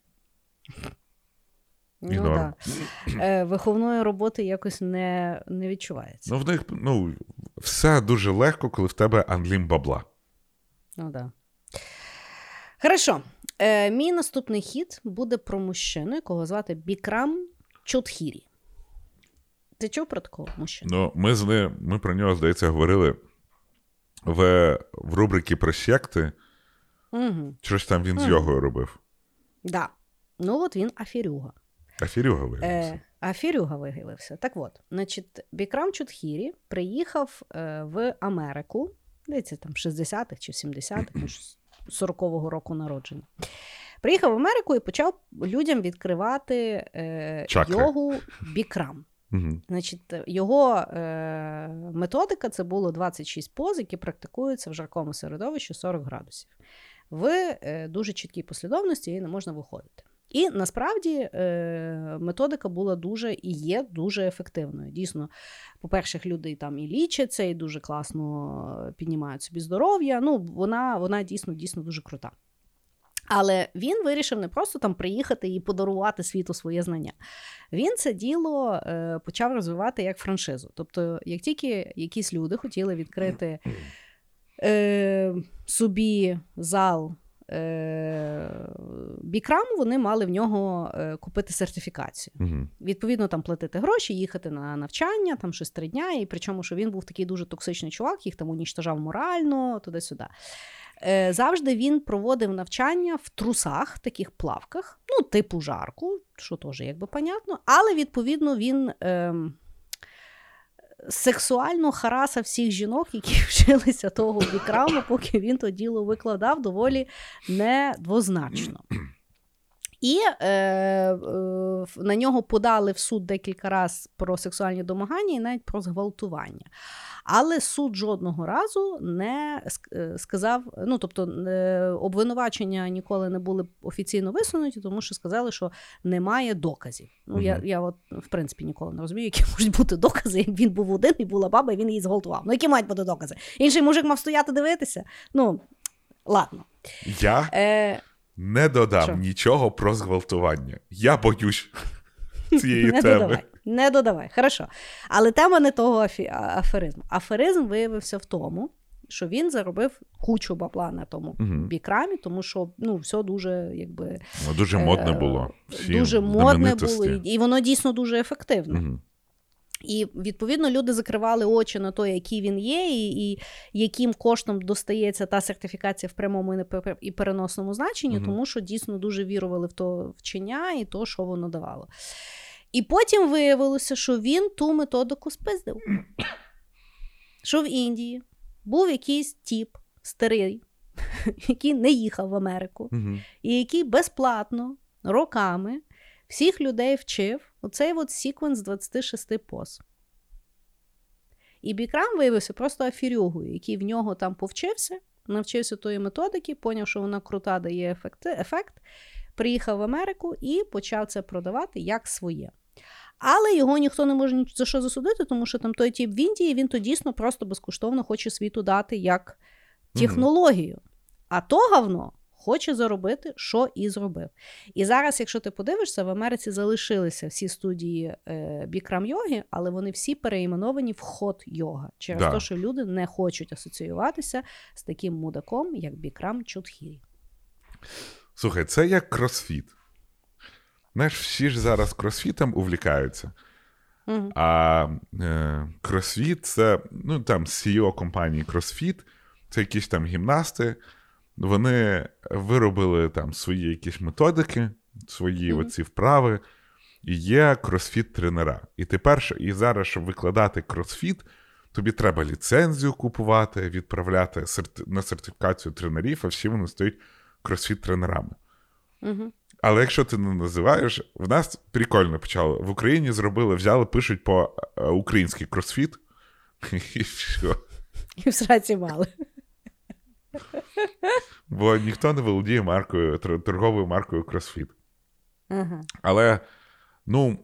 S2: Ну, да. Е, виховної роботи якось не, не відчувається.
S3: Ну, в них ну, все дуже легко, коли в тебе анлім бабла.
S2: Ну, да. Хорошо. Е, мій наступний хід буде про мужчину, якого звати Бікрам Чотхірі. Ти чув про такого мужчину?
S3: Ну, ми з ним, ми про нього, здається, говорили в, в рубриці про секти.
S2: Угу.
S3: Що ж там він з
S2: Мгм.
S3: йогою робив?
S2: Да. Ну, от він аферюга.
S3: Аферюга виявився.
S2: Е, аферюга виявився. Так от, значить, Бікрам Чудхірі приїхав е, в Америку, здається, там 60-х чи 70-х, може, 40-го року народження. Приїхав в Америку і почав людям відкривати е,
S3: Чакри.
S2: йогу Бікрам.
S3: Угу.
S2: Значить, його е, методика це було 26 поз, які практикуються в жаркому середовищі 40 градусів. В е, дуже чіткій послідовності її не можна виходити. І насправді е, методика була дуже і є дуже ефективною. Дійсно, по-перше, люди там і лічаться, і дуже класно піднімають собі здоров'я. Ну, вона, вона дійсно дійсно дуже крута. Але він вирішив не просто там приїхати і подарувати світу своє знання. Він це діло е, почав розвивати як франшизу. Тобто, як тільки якісь люди хотіли відкрити е, собі зал е, бікраму, вони мали в нього е, купити сертифікацію.
S3: Угу.
S2: Відповідно, там платити гроші, їхати на навчання, там щось три дня. І причому, що він був такий дуже токсичний чувак, їх там уніштажав морально, туди-сюди. Е, Завжди він проводив навчання в трусах, таких плавках, ну, типу жарку, що теж якби понятно, але відповідно він. ем, Сексуально хараса всіх жінок, які вчилися того вікраму, поки він то діло викладав доволі недвозначно. І е, е, на нього подали в суд декілька разів про сексуальні домагання і навіть про зґвалтування. Але суд жодного разу не е, сказав: ну тобто, е, обвинувачення ніколи не були офіційно висунуті, тому що сказали, що немає доказів. Ну я, я от в принципі ніколи не розумію, які можуть бути докази, як він був один і була баба, і він її зґвалтував. Ну які мають бути докази? Інший мужик мав стояти дивитися. Ну ладно.
S3: Я
S2: Е,
S3: не додам
S2: Що?
S3: нічого про зґвалтування. Я боюсь цієї
S2: не
S3: теми.
S2: додавай. Не додавай, хорошо. Але тема не того афі- аферизму. Аферизм виявився в тому, що він заробив кучу бабла на тому
S3: Мгм.
S2: бікрамі, тому що ну, все дуже якби
S3: Ну, Дуже модне
S2: Е,
S3: було. Всі
S2: дуже модне було, і воно дійсно дуже ефективне.
S3: Мгм.
S2: І відповідно люди закривали очі на те, який він є, і, і яким коштом достається та сертифікація в прямому і переносному значенні,
S3: Мгм.
S2: тому що дійсно дуже вірували в то вчення і то, що воно давало. І потім виявилося, що він ту методику спиздив. Що в Індії був якийсь тіп старий, який не їхав в Америку,
S3: Мгм.
S2: і який безплатно роками всіх людей вчив оцей от секвенс 26 поз. І Бікрам виявився просто афірюгою, який в нього там повчився, навчився тої методики, поняв, що вона крута дає ефект, ефект, приїхав в Америку і почав це продавати як своє. Але його ніхто не може за що засудити, тому що там той тіп в Індії, він то дійсно просто безкоштовно хоче світу дати як технологію. А то говно хоче заробити, що і зробив. І зараз, якщо ти подивишся, в Америці залишилися всі студії е, бікрам йоги, але вони всі переіменовані в хот йога через
S3: Да.
S2: те, що люди не хочуть асоціюватися з таким мудаком, як бікрам Чудхірі.
S3: Слухай, це як кросфіт. Знаєш, всі ж зараз кросфітом увлікаються.
S2: Угу.
S3: А е, кросфіт це ну там CEO компанії CrossFit, це якісь там гімнасти. Вони виробили там свої якісь методики, свої
S2: Мгм.
S3: оці вправи, і є кросфіт-тренера. І тепер, і зараз, щоб викладати кросфіт, тобі треба ліцензію купувати, відправляти на сертифікацію тренерів, а всі вони стають кросфіт-тренерами.
S2: Угу.
S3: Але якщо ти не називаєш, в нас прикольно почало. В Україні зробили, взяли, пишуть по е, український кросфіт. І все.
S2: І в сраці мали.
S3: Бо ніхто не володіє маркою, торговою маркою.
S2: Ага.
S3: Але, ну.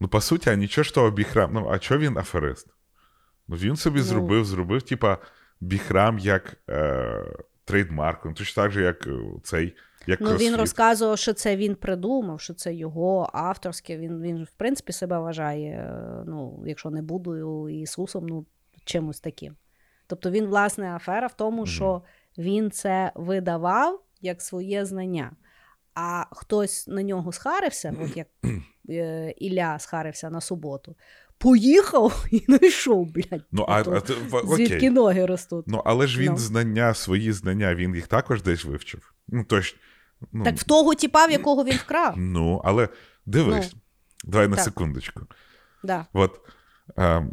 S3: Ну, по суті, а нічого ж того бікрам. Ну, а чого він аферист? Ну, він собі
S2: Ну.
S3: зробив, зробив, типа, бікрам як е, trademark. Ну, точно так же, як е, цей. Як
S2: Ну, він розказував, що це він придумав, що це його авторське. Він, він в принципі, себе вважає, е, ну, якщо не Буддою, Ісусом, ну, чимось таким. Тобто він, власне, афера в тому,
S3: Мгм.
S2: що він це видавав як своє знання. а хтось на нього схарився, от як е, Ілля схарився на суботу, поїхав і не йшов, блядь.
S3: Ну, а, а
S2: Звідки
S3: окей.
S2: ноги ростуть?
S3: Ну, але ж він
S2: Ну.
S3: знання, свої знання, він їх також десь вивчив. Ну, тож, ну,
S2: Так в того тіпа, в якого він вкрав.
S3: ну але дивись, давай на
S2: так.
S3: секундочку.
S2: Да.
S3: От е,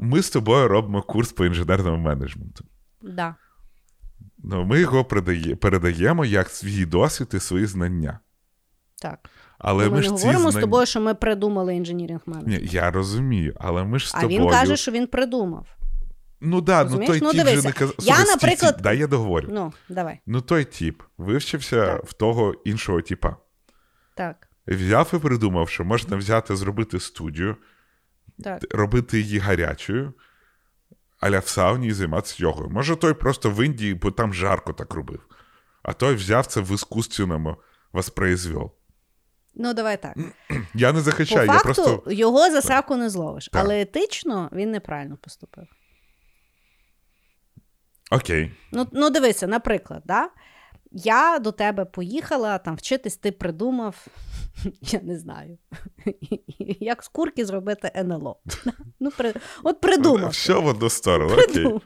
S3: ми з тобою робимо курс по інженерному менеджменту.
S2: Да.
S3: Ну, ми його передає, передаємо як свій досвід і свої знання.
S2: Так.
S3: Але
S2: ми
S3: ми ж ці
S2: говоримо з тобою, що ми придумали інженіринг менеджмент.
S3: Ні, я розумію, але ми ж з
S2: А
S3: тобою.
S2: він каже, що він придумав.
S3: Ну да, ну той
S2: Ну,
S3: тіп же не казав.
S2: я,
S3: Слухай,
S2: наприклад-
S3: стій, дай я договорю. Ну.
S2: Ну,
S3: той тіп вивчився
S2: Так.
S3: в того іншого тіпа.
S2: Так.
S3: Взяв і придумав, що можна взяти, зробити студію,
S2: Так.
S3: робити її гарячою, аля в сауні і займатися йогою. Може, той просто в Індії, бо там жарко так робив. А той взяв це в іскусственному воспроизвел.
S2: Ну, давай так.
S3: Я не
S2: По
S3: захищаю, я
S2: факту
S3: просто.
S2: його за сраку не зловиш,
S3: Так.
S2: але етично він неправильно поступив.
S3: Окей.
S2: Ну, ну дивися, наприклад, да? Я до тебе поїхала там вчитись, ти придумав, я не знаю, як з курки зробити НЛО. Ну, при... От придумав.
S3: Все в одну сторону. Окей.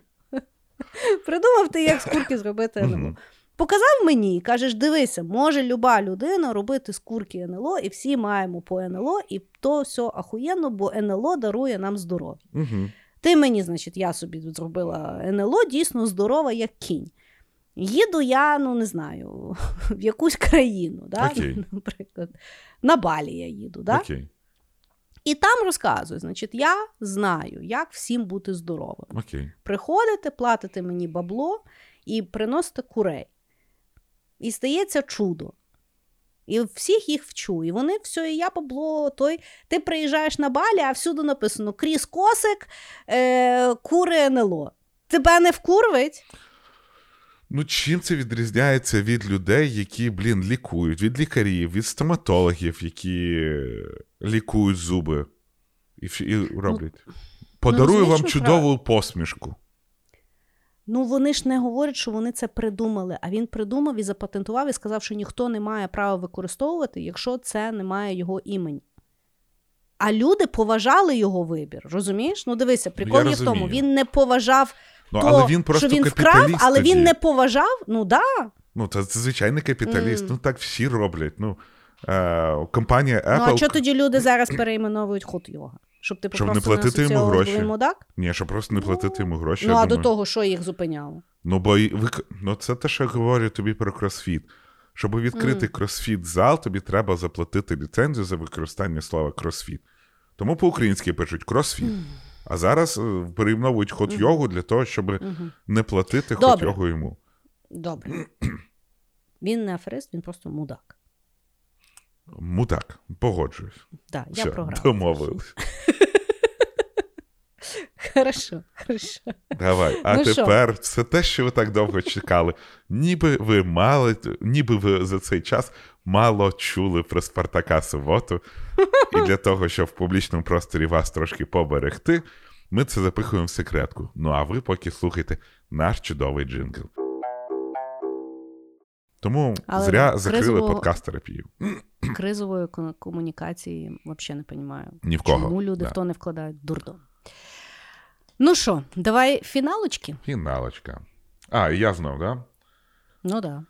S2: Придумав. Ти, як з курки зробити НЛО. Показав мені і кажеш: дивися, може люба людина робити з курки НЛО, і всі маємо по НЛО, і то все ахуєнно, бо НЛО дарує нам здоров'я.
S3: Мгм.
S2: Ти мені, значить, я собі зробила НЛО, дійсно здорова, як кінь. Їду я, ну не знаю, в якусь країну, да?
S3: Окей.
S2: наприклад, на Балі я їду. Да?
S3: Окей.
S2: І там розказую, значить, я знаю, як всім бути здоровим.
S3: Окей.
S2: Приходите, платите мені бабло і приносите курей. І стається чудо. І всіх їх вчу. І вони все, і я бабло, той. Ти приїжджаєш на балі, а всюди написано Кріс Косик, е, кури НЛО. Тебе не вкурвить?
S3: Ну, чим це відрізняється від людей, які, блін, лікують, від лікарів, від стоматологів, які лікують зуби і, і роблять. Подарую
S2: розумієш,
S3: вам чудову посмішку.
S2: Ну вони ж не говорять, що вони це придумали. А він придумав і запатентував і сказав, що ніхто не має права використовувати, якщо це не має його імені. А люди поважали його вибір. Розумієш? Ну дивися, прикол є в тому. Він не поважав
S3: Ну,
S2: то,
S3: але він просто
S2: що він вкрав, але
S3: тоді.
S2: він не поважав. Ну да.
S3: Ну, це, це звичайний капіталіст.
S2: Мгм.
S3: Ну, так всі роблять. Ну, е, компанія Apple.
S2: Ну а що тоді люди зараз перейменовують ход йога? Щоб ти
S3: Щоб не платити йому гроші.
S2: мудак?
S3: Ні, щоб просто не платити йому гроші.
S2: Ну а до того, що їх зупиняло?
S3: Ну, бо ви... ну, це те, що я говорю тобі про кросфіт. Щоб відкрити кросфіт зал, тобі треба заплатити ліцензію за використання слова кросфіт. Тому по-українськи пишуть кросфіт. А зараз е, перейменовують ход йогу для того, щоб не платити
S2: хот
S3: йогу йому.
S2: Добре. Він не аферист, він просто мудак.
S3: Мудак, погоджуюсь.
S2: Да, я програв.
S3: домовились.
S2: Хорошо, хорошо.
S3: Давай. А
S2: Ну
S3: тепер все те, що ви так довго чекали. Ніби ви мали, ніби ви за цей час мало чули про Спартака Суботу. І для того, щоб в публічному просторі вас трошки поберегти, ми це запихуємо в секретку. Ну а ви поки слухайте наш чудовий джингл. Тому
S2: Але
S3: зря закрили
S2: кризового-
S3: подкаст терапію.
S2: Кризової комунікації взагалі не розумію.
S3: Ні в кого.
S2: Чому люди
S3: Да.
S2: в то не вкладають дурдом. Ну що, давай фіналочки?
S3: Фіналочка. А, і я знов, да?
S2: Ну да.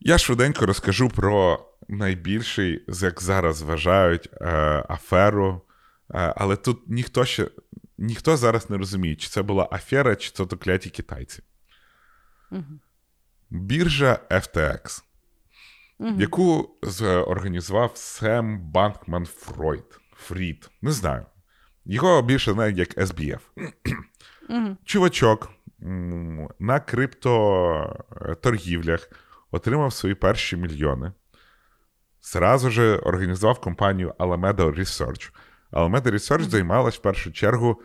S3: Я швиденько розкажу про найбільший, як зараз вважають, е, аферу. Е, але тут ніхто ще ніхто зараз не розуміє, чи це була афера, чи це то кляті китайці.
S2: Мгм.
S3: Біржа FTX,
S2: Мгм.
S3: яку зорганізував Сем Банкман Фройд. Фрід. Не знаю. Його більше знають як SBF. Чувачок на криптоторгівлях отримав свої перші мільйони. Зразу же організував компанію Alameda Research. Alameda Research займалась в першу чергу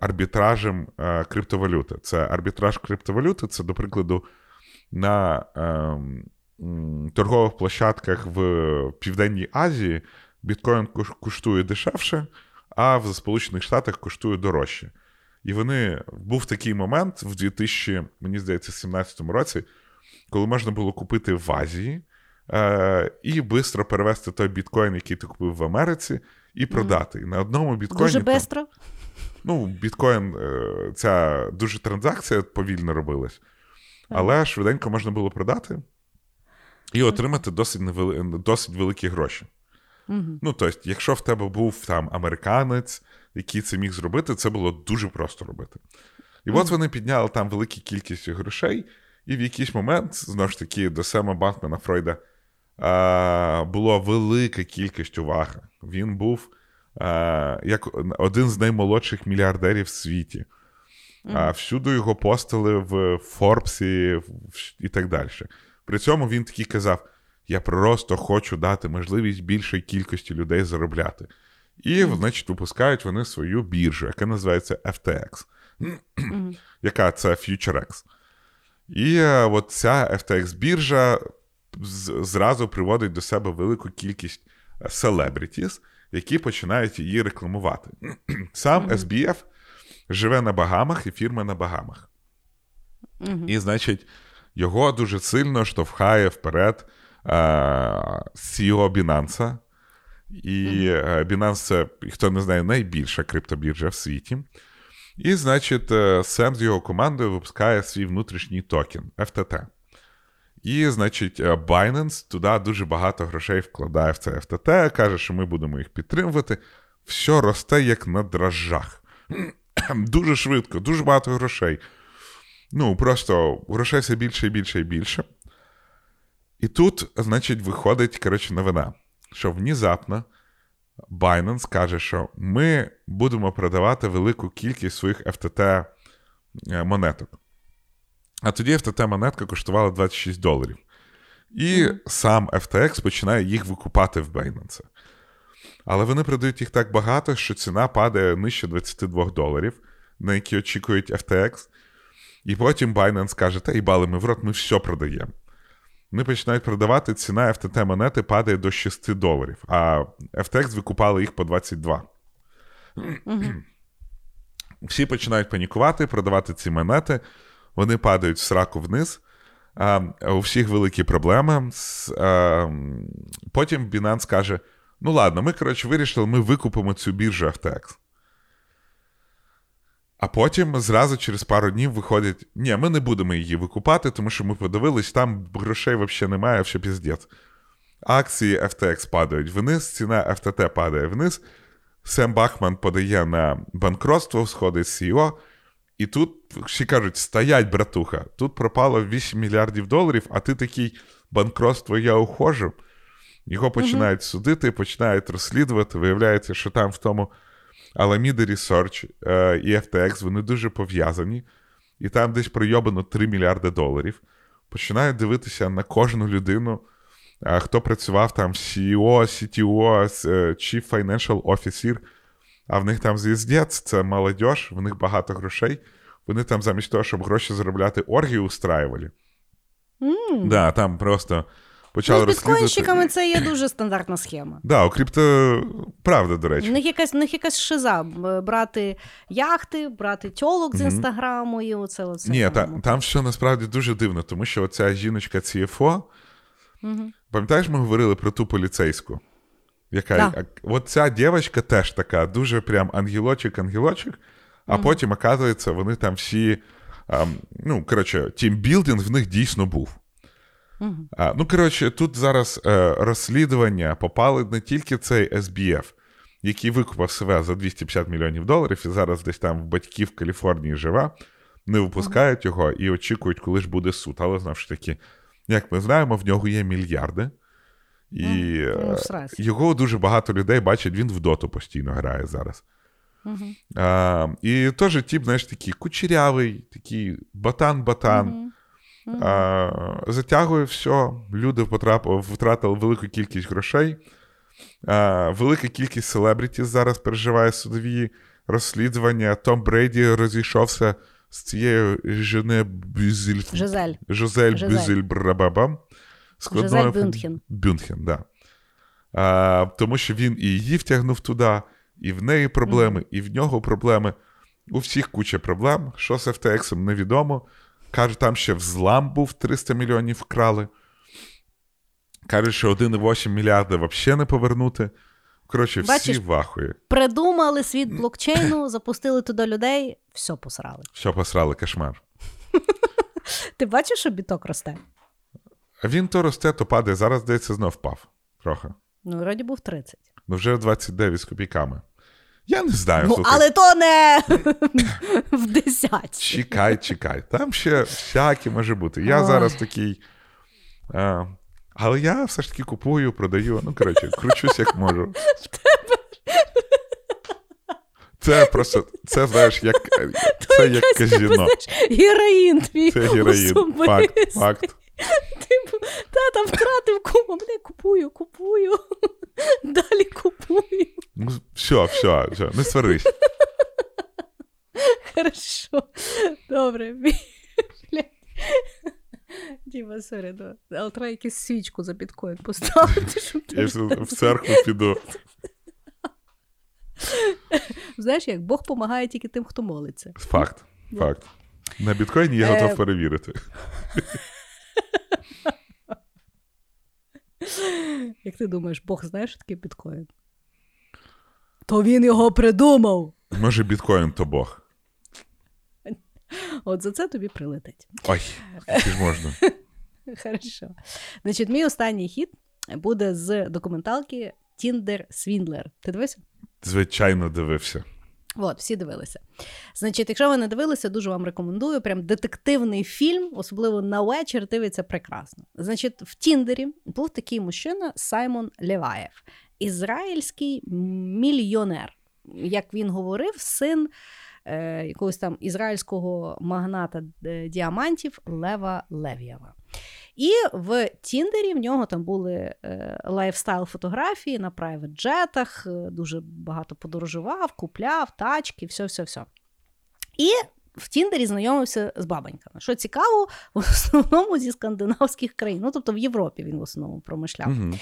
S3: арбітражем е, криптовалюти. Це арбітраж криптовалюти, це, до прикладу, на ем, торгових площадках в Південній Азії біткоін кош- коштує дешевше, а в Сполучених Штатах коштує дорожче. І вони був такий момент в 2000, мені здається, 17 році, коли можна було купити в Азії е, і швидко перевести той біткоін, який ти купив в Америці, і продати. І на одному біткоїні.
S2: Дуже бистро.
S3: Ну, біткоін, е, ця дуже транзакція повільно робилась, але швиденько можна було продати і отримати досить, невели... досить великі гроші.
S2: Угу.
S3: Ну, тобто, якщо в тебе був там американець, який це міг зробити, це було дуже просто робити. І от вони підняли там велику кількість грошей, і в якийсь момент, знову ж таки, до Сема Бахмана Фройда а, була велика кількість уваги. Він був а, як один з наймолодших мільярдерів в світі. А, всюди його постили в Форбсі і так далі. При цьому він такий казав: я просто хочу дати можливість більшій кількості людей заробляти. І, значить, випускають вони свою біржу, яка називається FTX, яка це FutureX. І е, от ця FTX біржа зразу приводить до себе велику кількість селебрітіс, які починають її рекламувати. Сам SBF живе на Багамах і фірма на Багамах. І, значить, його дуже сильно штовхає вперед CEO Binance. І е, Binance це, хто не знає, найбільша криптобіржа в світі. І, значить, е, Сем з його командою випускає свій внутрішній токен FTT. І, значить, е, Binance туди дуже багато грошей вкладає в це FTT, каже, що ми будемо їх підтримувати. Все росте як на дрожжах. Дуже швидко, дуже багато грошей. Ну, просто грошей все більше і більше і більше. І тут, значить, виходить, коротше, новина, що внезапно Binance каже, що ми будемо продавати велику кількість своїх FTT е, монеток. А тоді FTT монетка коштувала 26 доларів. І сам FTX починає їх викупати в Binance. Але вони продають їх так багато, що ціна падає нижче 22 доларів, на які очікують FTX. І потім Binance каже: та їбали ми в рот, ми все продаємо. Вони починають продавати, ціна FTT монети падає до 6 доларів, а FTX викупали їх по 22. Всі починають панікувати, продавати ці монети, вони падають в сраку вниз. А, у всіх великі проблеми. А, потім Binance каже: ну ладно, ми, коротше, вирішили, ми викупимо цю біржу FTX. А потім зразу через пару днів виходять: ні, ми не будемо її викупати, тому що ми подивились, там грошей взагалі немає, все піздець. Акції FTX падають вниз, ціна FTT падає вниз. Сем Бахман подає на банкротство, сходить з CEO, і тут всі кажуть: стоять, братуха, тут пропало 8 мільярдів доларів, а ти такий банкротство, я ухожу. Його починають судити, починають розслідувати. Виявляється, що там в тому Alameda Research е, і FTX вони дуже пов'язані, і там десь пройобано 3 мільярди доларів. Починають дивитися на кожну людину, е, хто працював там CEO, CTO, е, Chief Financial Officer, а в них там звіздець, це молодь, в них багато грошей. Вони там замість того, щоб гроші заробляти, оргії устраювали. Да, там просто почали
S2: Ну, з біткоїнщиками це є дуже стандартна схема.
S3: Да, у крипто правда, до
S2: В
S3: речі.
S2: них якась, в них якась шиза. Брати яхти, брати тьолок з інстаграму і оце оце.
S3: Ні, та, там все насправді дуже дивно, тому що оця жіночка CFO,
S2: Мгм.
S3: пам'ятаєш, ми говорили про ту поліцейську? Яка,
S2: Да.
S3: От ця дівчинка теж така, дуже прям ангелочок-ангелочок, а потім, оказується, вони там всі. А, ну, коротше, тімбілдинг в них дійсно був. А, ну, коротше, тут зараз е, розслідування попали не тільки цей SBF, який викупав себе за 250 мільйонів доларів і зараз десь там в батьків в Каліфорнії живе, не випускають його і очікують, коли ж буде суд. Але знову ж таки, як ми знаємо, в нього є мільярди. І
S2: ну,
S3: е, його дуже багато людей бачать, він в доту постійно грає зараз.
S2: Мгм.
S3: А, і теж тип, знаєш, такий кучерявий, такий батан-батан.
S2: Мгм.
S3: А, затягує все, люди потрапили, втратили велику кількість грошей. А, велика кількість селебрітів зараз переживає судові розслідування. Том Брейді розійшовся з цією Жене Бюзель...
S2: Жизель.
S3: Жизель
S2: Жизель.
S3: Бюзель Брабабам.
S2: Жизель
S3: фам-
S2: Бюндхен.
S3: Бюндхен, да. А, тому що він і її втягнув туди, і в неї проблеми, і в нього проблеми. У всіх куча проблем. Що з FTX невідомо. Каже, там ще взлам був 300 мільйонів вкрали. Кажуть, що 1,8 мільярда взагалі не повернути. Коротше, всі
S2: Бачиш?
S3: в ахуї.
S2: Придумали світ блокчейну, запустили туди людей, все посрали.
S3: Що посрали кошмар.
S2: Ти бачиш, що біток росте?
S3: А він то росте, то падає. Зараз, здається, знов впав. Трохи.
S2: Ну, вроді був 30.
S3: Ну, вже 29 з копійками. Я не знаю.
S2: Ну,
S3: слухай.
S2: але то не в 10.
S3: Чекай, чекай. Там ще всяке може бути. Я
S2: Ой.
S3: зараз такий. А, але я все ж таки купую, продаю. Ну, коротше, кручусь як можу. Це просто, це знаєш, як, це як
S2: типу,
S3: казіно.
S2: знаєш, Героїн твій.
S3: Це героїн.
S2: особистий.
S3: Факт, факт.
S2: Типу, та там втратив кума, мене купую, купую. Далі купую.
S3: Ну, все, все, все, не сварись.
S2: Хорошо. Добре. Діма, сорі, да. але треба якусь свічку за біткоін поставити, щоб
S3: Я ж в церкву піду.
S2: Знаєш, як Бог допомагає тільки тим, хто молиться.
S3: Факт. Факт. На біткоїні я
S2: Е,
S3: готов перевірити.
S2: Як ти думаєш, Бог знає, що таке біткоін? То він його придумав.
S3: Може, біткоін то Бог.
S2: От за це тобі прилетить.
S3: Ой, ж можна.
S2: Хорошо. Значить, мій останній хід буде з документалки Tinder Swindler. Ти дивився?
S3: Звичайно, дивився.
S2: От, всі дивилися. Значить, якщо ви не дивилися, дуже вам рекомендую. Прям детективний фільм, особливо на вечір, дивиться прекрасно. Значить, в Тіндері був такий мужчина Саймон Леваєв, ізраїльський мільйонер. Як він говорив, син е, якогось там ізраїльського магната е, діамантів Лева Лев'єва. І в Тіндері в нього там були е, lifestyle фотографії на private jet ах, е, дуже багато подорожував, купляв тачки, все, все, все. І в Тіндері знайомився з бабоньками. Що цікаво, в основному зі скандинавських країн. Ну, тобто в Європі він в основному промишляв.
S3: Угу.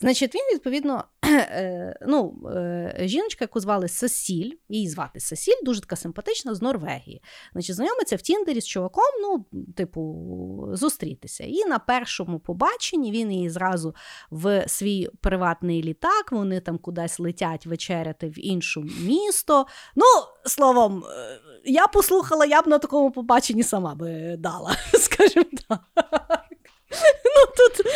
S2: Значить, він відповідно, е, ну, е, жіночка, яку звали Сесіль, її звати Сесіль, дуже така симпатична з Норвегії. Значить, знайомиться в Тіндері з чуваком, ну, типу, зустрітися. І на першому побаченні він її зразу в свій приватний літак. Вони там кудись летять вечеряти в інше місто. Ну, словом, е, я послухала, я б на такому побаченні сама би дала, скажімо так. Ну, тут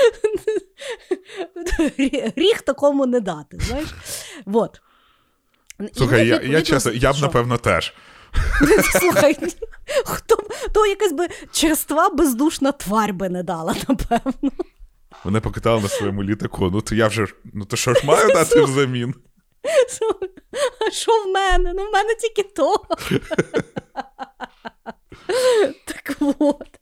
S2: гріх такому не дати, знаєш. Вот.
S3: Слухай, я, я чесно, я б
S2: що?
S3: напевно теж.
S2: Слухай, хто б- то якась би черства бездушна тварь би не дала, напевно.
S3: Мене покатали на своєму літаку. Ну то я вже ну то що ж маю дати взамін?
S2: А що в мене? Ну, в мене тільки то. так от.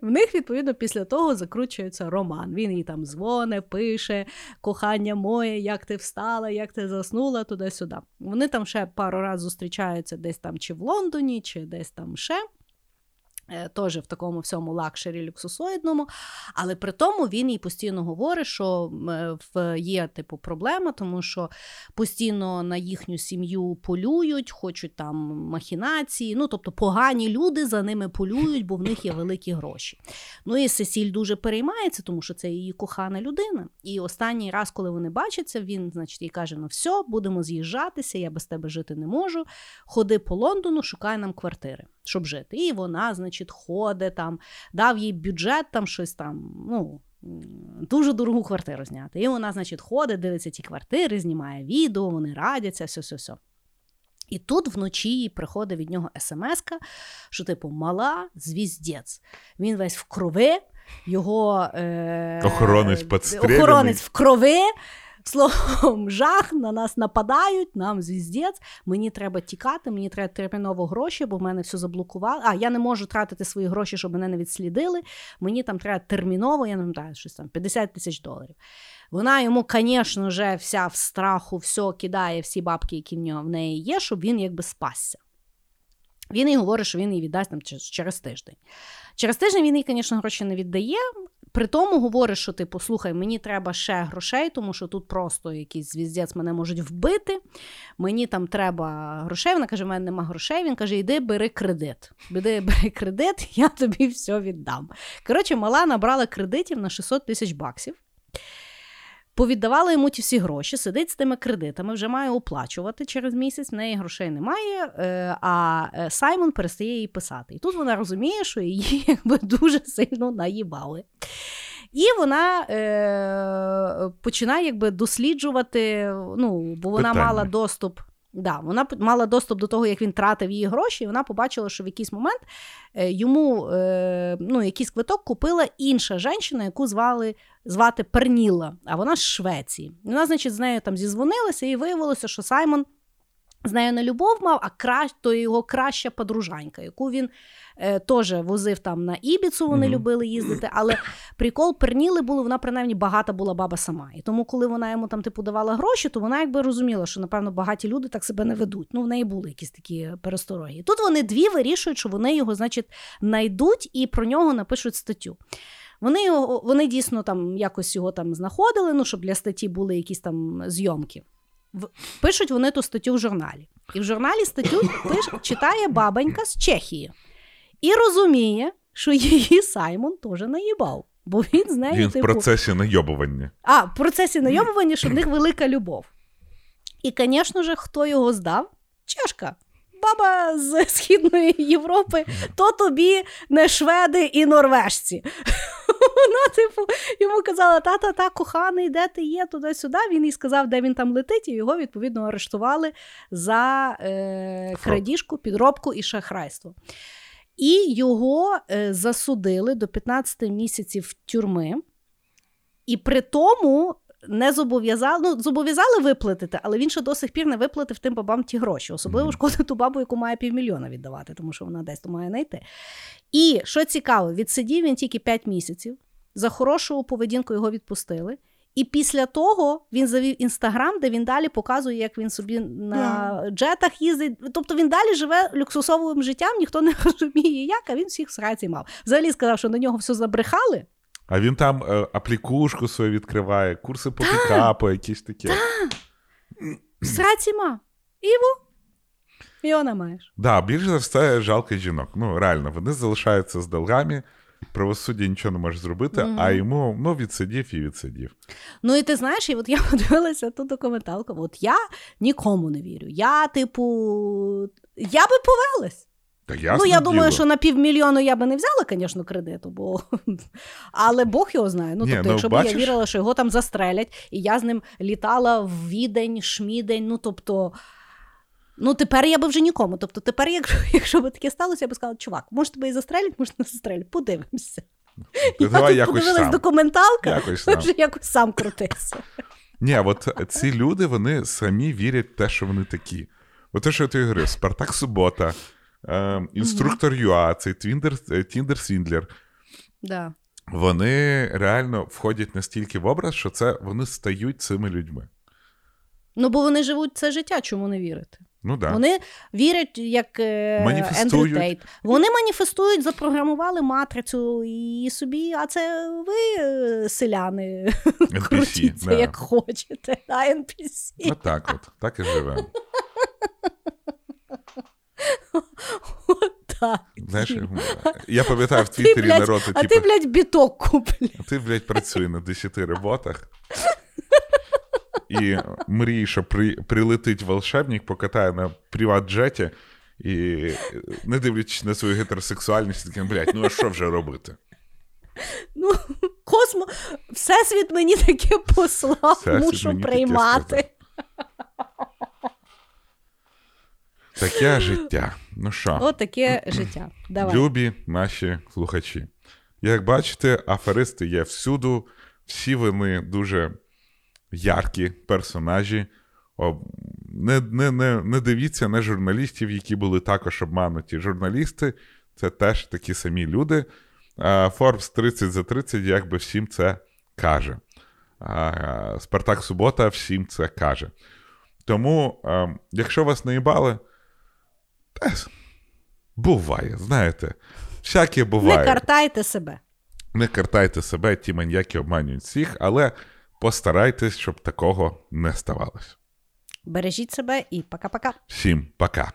S2: В них, відповідно, після того закручується роман. Він їй там дзвоне, пише, кохання моє, як ти встала, як ти заснула, туди-сюди. Вони там ще пару разів зустрічаються десь там чи в Лондоні, чи десь там ще. Е, Теж в такому всьому luxury люксусоїдному, але при тому він їй постійно говорить, що е, є типу проблема, тому що постійно на їхню сім'ю полюють, хочуть там махінації. Ну тобто погані люди за ними полюють, бо в них є великі гроші. Ну і Сесіль дуже переймається, тому що це її кохана людина. І останній раз, коли вони бачаться, він, значить, їй каже: ну все, будемо з'їжджатися, я без тебе жити не можу. Ходи по Лондону, шукай нам квартири, щоб жити. І вона, значить, ходить там, дав їй бюджет, там щось там, ну. Дуже дорогу квартиру зняти. І вона, значить, ходить, дивиться ті квартири, знімає відео, вони радяться, все, все, все. І тут вночі приходить від нього смс що, типу, мала звіздець. Він весь в крови, його е...
S3: Охоронець
S2: охоронець в крови. Словом, жах, на нас нападають, нам звіздець, мені треба тікати, мені треба терміново гроші, бо в мене все заблокували. А я не можу тратити свої гроші, щоб мене не відслідили. Мені там треба терміново, я не пам'ятаю, щось там 50 тисяч доларів. Вона йому, звісно, вся в страху, все кидає, всі бабки, які в нього в неї є, щоб він якби спасся. Він їй говорить, що він їй віддасть там через тиждень. Через тиждень він їй, звісно, гроші не віддає. При тому говорить, що типу, слухай, мені треба ще грошей, тому що тут просто якийсь звіздець мене можуть вбити. Мені там треба грошей. Вона каже: в мене нема грошей. Він каже: йди, бери кредит. Іди, бери кредит, я тобі все віддам. Коротше, мала набрала кредитів на 600 тисяч баксів. Повіддавали йому ті всі гроші, сидить з тими кредитами, вже має оплачувати через місяць, в неї грошей немає, е, а е, Саймон перестає їй писати. І тут вона розуміє, що її якби дуже сильно наїбали. І вона е, починає якби досліджувати, ну, бо вона
S3: Питання.
S2: мала доступ. Да, вона мала доступ до того, як він тратив її гроші, і вона побачила, що в якийсь момент е, йому е, ну, якийсь квиток купила інша жінка, яку звали звати Перніла, а вона з Швеції. Вона, значить, з нею там зізвонилася, і виявилося, що Саймон з нею не любов мав, а кра... то його краща подружанька, яку він е, теж возив там на Ібіцу, вони
S3: Мгм.
S2: любили їздити. Але прикол Перніли було, вона принаймні багата була баба сама. І тому, коли вона йому там типу давала гроші, то вона якби розуміла, що напевно багаті люди так себе не ведуть. Ну, в неї були якісь такі перестороги. Тут вони дві вирішують, що вони його, значить, знайдуть і про нього напишуть статтю. Вони його, вони дійсно там якось його там знаходили, ну щоб для статті були якісь там зйомки. В- Пишуть вони ту статтю в журналі. І в журналі статтю пиш, читає бабонька з Чехії і розуміє, що її Саймон теж наїбав. Бо він з нею,
S3: Він в
S2: типу,
S3: процесі найобування.
S2: а, в процесі найомування, що в них велика любов. І, звісно ж, хто його здав? Чешка. Баба з Східної Європи, то тобі не шведи і норвежці. Вона, типу, йому казала: та-та-та, коханий, де ти є, туди-сюди. Він їй сказав, де він там летить, і його відповідно арештували за е, крадіжку, підробку і шахрайство. І його е, засудили до 15 місяців тюрми. І при тому не зобов'язали, ну, зобов'язали виплатити, але він ще до сих пір не виплатив тим бабам ті гроші. Особливо шкода ту бабу, яку має півмільйона віддавати, тому що вона десь то має знайти. І що цікаво, відсидів він тільки 5 місяців. За хорошу поведінку його відпустили. І після того він завів інстаграм, де він далі показує, як він собі на джетах їздить. Тобто він далі живе люксусовим життям, ніхто не розуміє, як, а він всіх сраці мав. Взагалі сказав, що на нього все забрехали.
S3: А він там е, аплікушку свою відкриває, курси по пікапу, якісь такі.
S2: Сраці мав. Іво. І вона маєш.
S3: Да, більше за все жалко жінок. Ну, реально, вони залишаються з долгами, правосуддя нічого не може зробити,
S2: Мгм.
S3: а йому ну, відсидів і відсидів.
S2: Ну і ти знаєш, і от я подивилася ту документалку. От я нікому не вірю. Я, типу, я би повелась.
S3: Та ясно
S2: ну, я думаю,
S3: діло.
S2: що на півмільйону я би не взяла, звісно, кредиту, бо але Бог його знає. Ну,
S3: Ні,
S2: тобто,
S3: ну,
S2: якщо б я вірила, що його там застрелять, і я з ним літала в відень, шмідень, ну тобто. Ну, тепер я би вже нікому. Тобто, тепер, якщо, якщо б таке сталося, я би сказала, чувак, може тебе і застрелять, може не застрелять. Подивимося.
S3: Ти
S2: я
S3: давай
S2: тут
S3: якось
S2: подивилась
S3: сам.
S2: документалка,
S3: Якось сам.
S2: вже якось сам крутився.
S3: Ні, от ці люди вони самі вірять в те, що вони такі. От те, що я тобі говорю, Спартак Субота, е, інструктор ЮА, цей Twinder, е, Tinder Swindler.
S2: Да.
S3: Вони реально входять настільки в образ, що це вони стають цими людьми.
S2: Ну, бо вони живуть це життя, чому не вірити?
S3: Ну да.
S2: Вони вірять, як Ендрю Тейт. Вони маніфестують, запрограмували матрицю і собі, а це ви, е, селяни,
S3: NPC,
S2: крутіться,
S3: да.
S2: як хочете. А NPC.
S3: Отак от, так і живемо.
S2: Так.
S3: Знаєш, я пам'ятаю в Твіттері
S2: блядь,
S3: народ,
S2: а
S3: типу,
S2: ти, блядь, біток купля.
S3: ти, блядь, працює на 10 роботах. І мріє, що при, прилетить волшебник, покатає на приват-джеті, і не дивлячись на свою гетеросексуальність, таким, блядь, ну а що вже робити?
S2: Ну, космо, всесвіт мені таке послав,
S3: Всесвіт
S2: мушу приймати.
S3: Таке життя. Ну що,
S2: От таке життя. Давай.
S3: любі наші слухачі. Як бачите, аферисти є всюду, всі вони дуже яркі персонажі. Не, не, не, не дивіться на журналістів, які були також обмануті. Журналісти це теж такі самі люди. Forbes 30 за 30 якби всім це каже. Спартак Субота всім це каже. Тому, якщо вас не їбали, буває, знаєте, всяке буває.
S2: Не картайте себе.
S3: Не картайте себе, ті маньяки обманюють всіх, але постарайтесь, щоб такого не ставалося.
S2: Бережіть себе і пока-пока.
S3: Всім пока.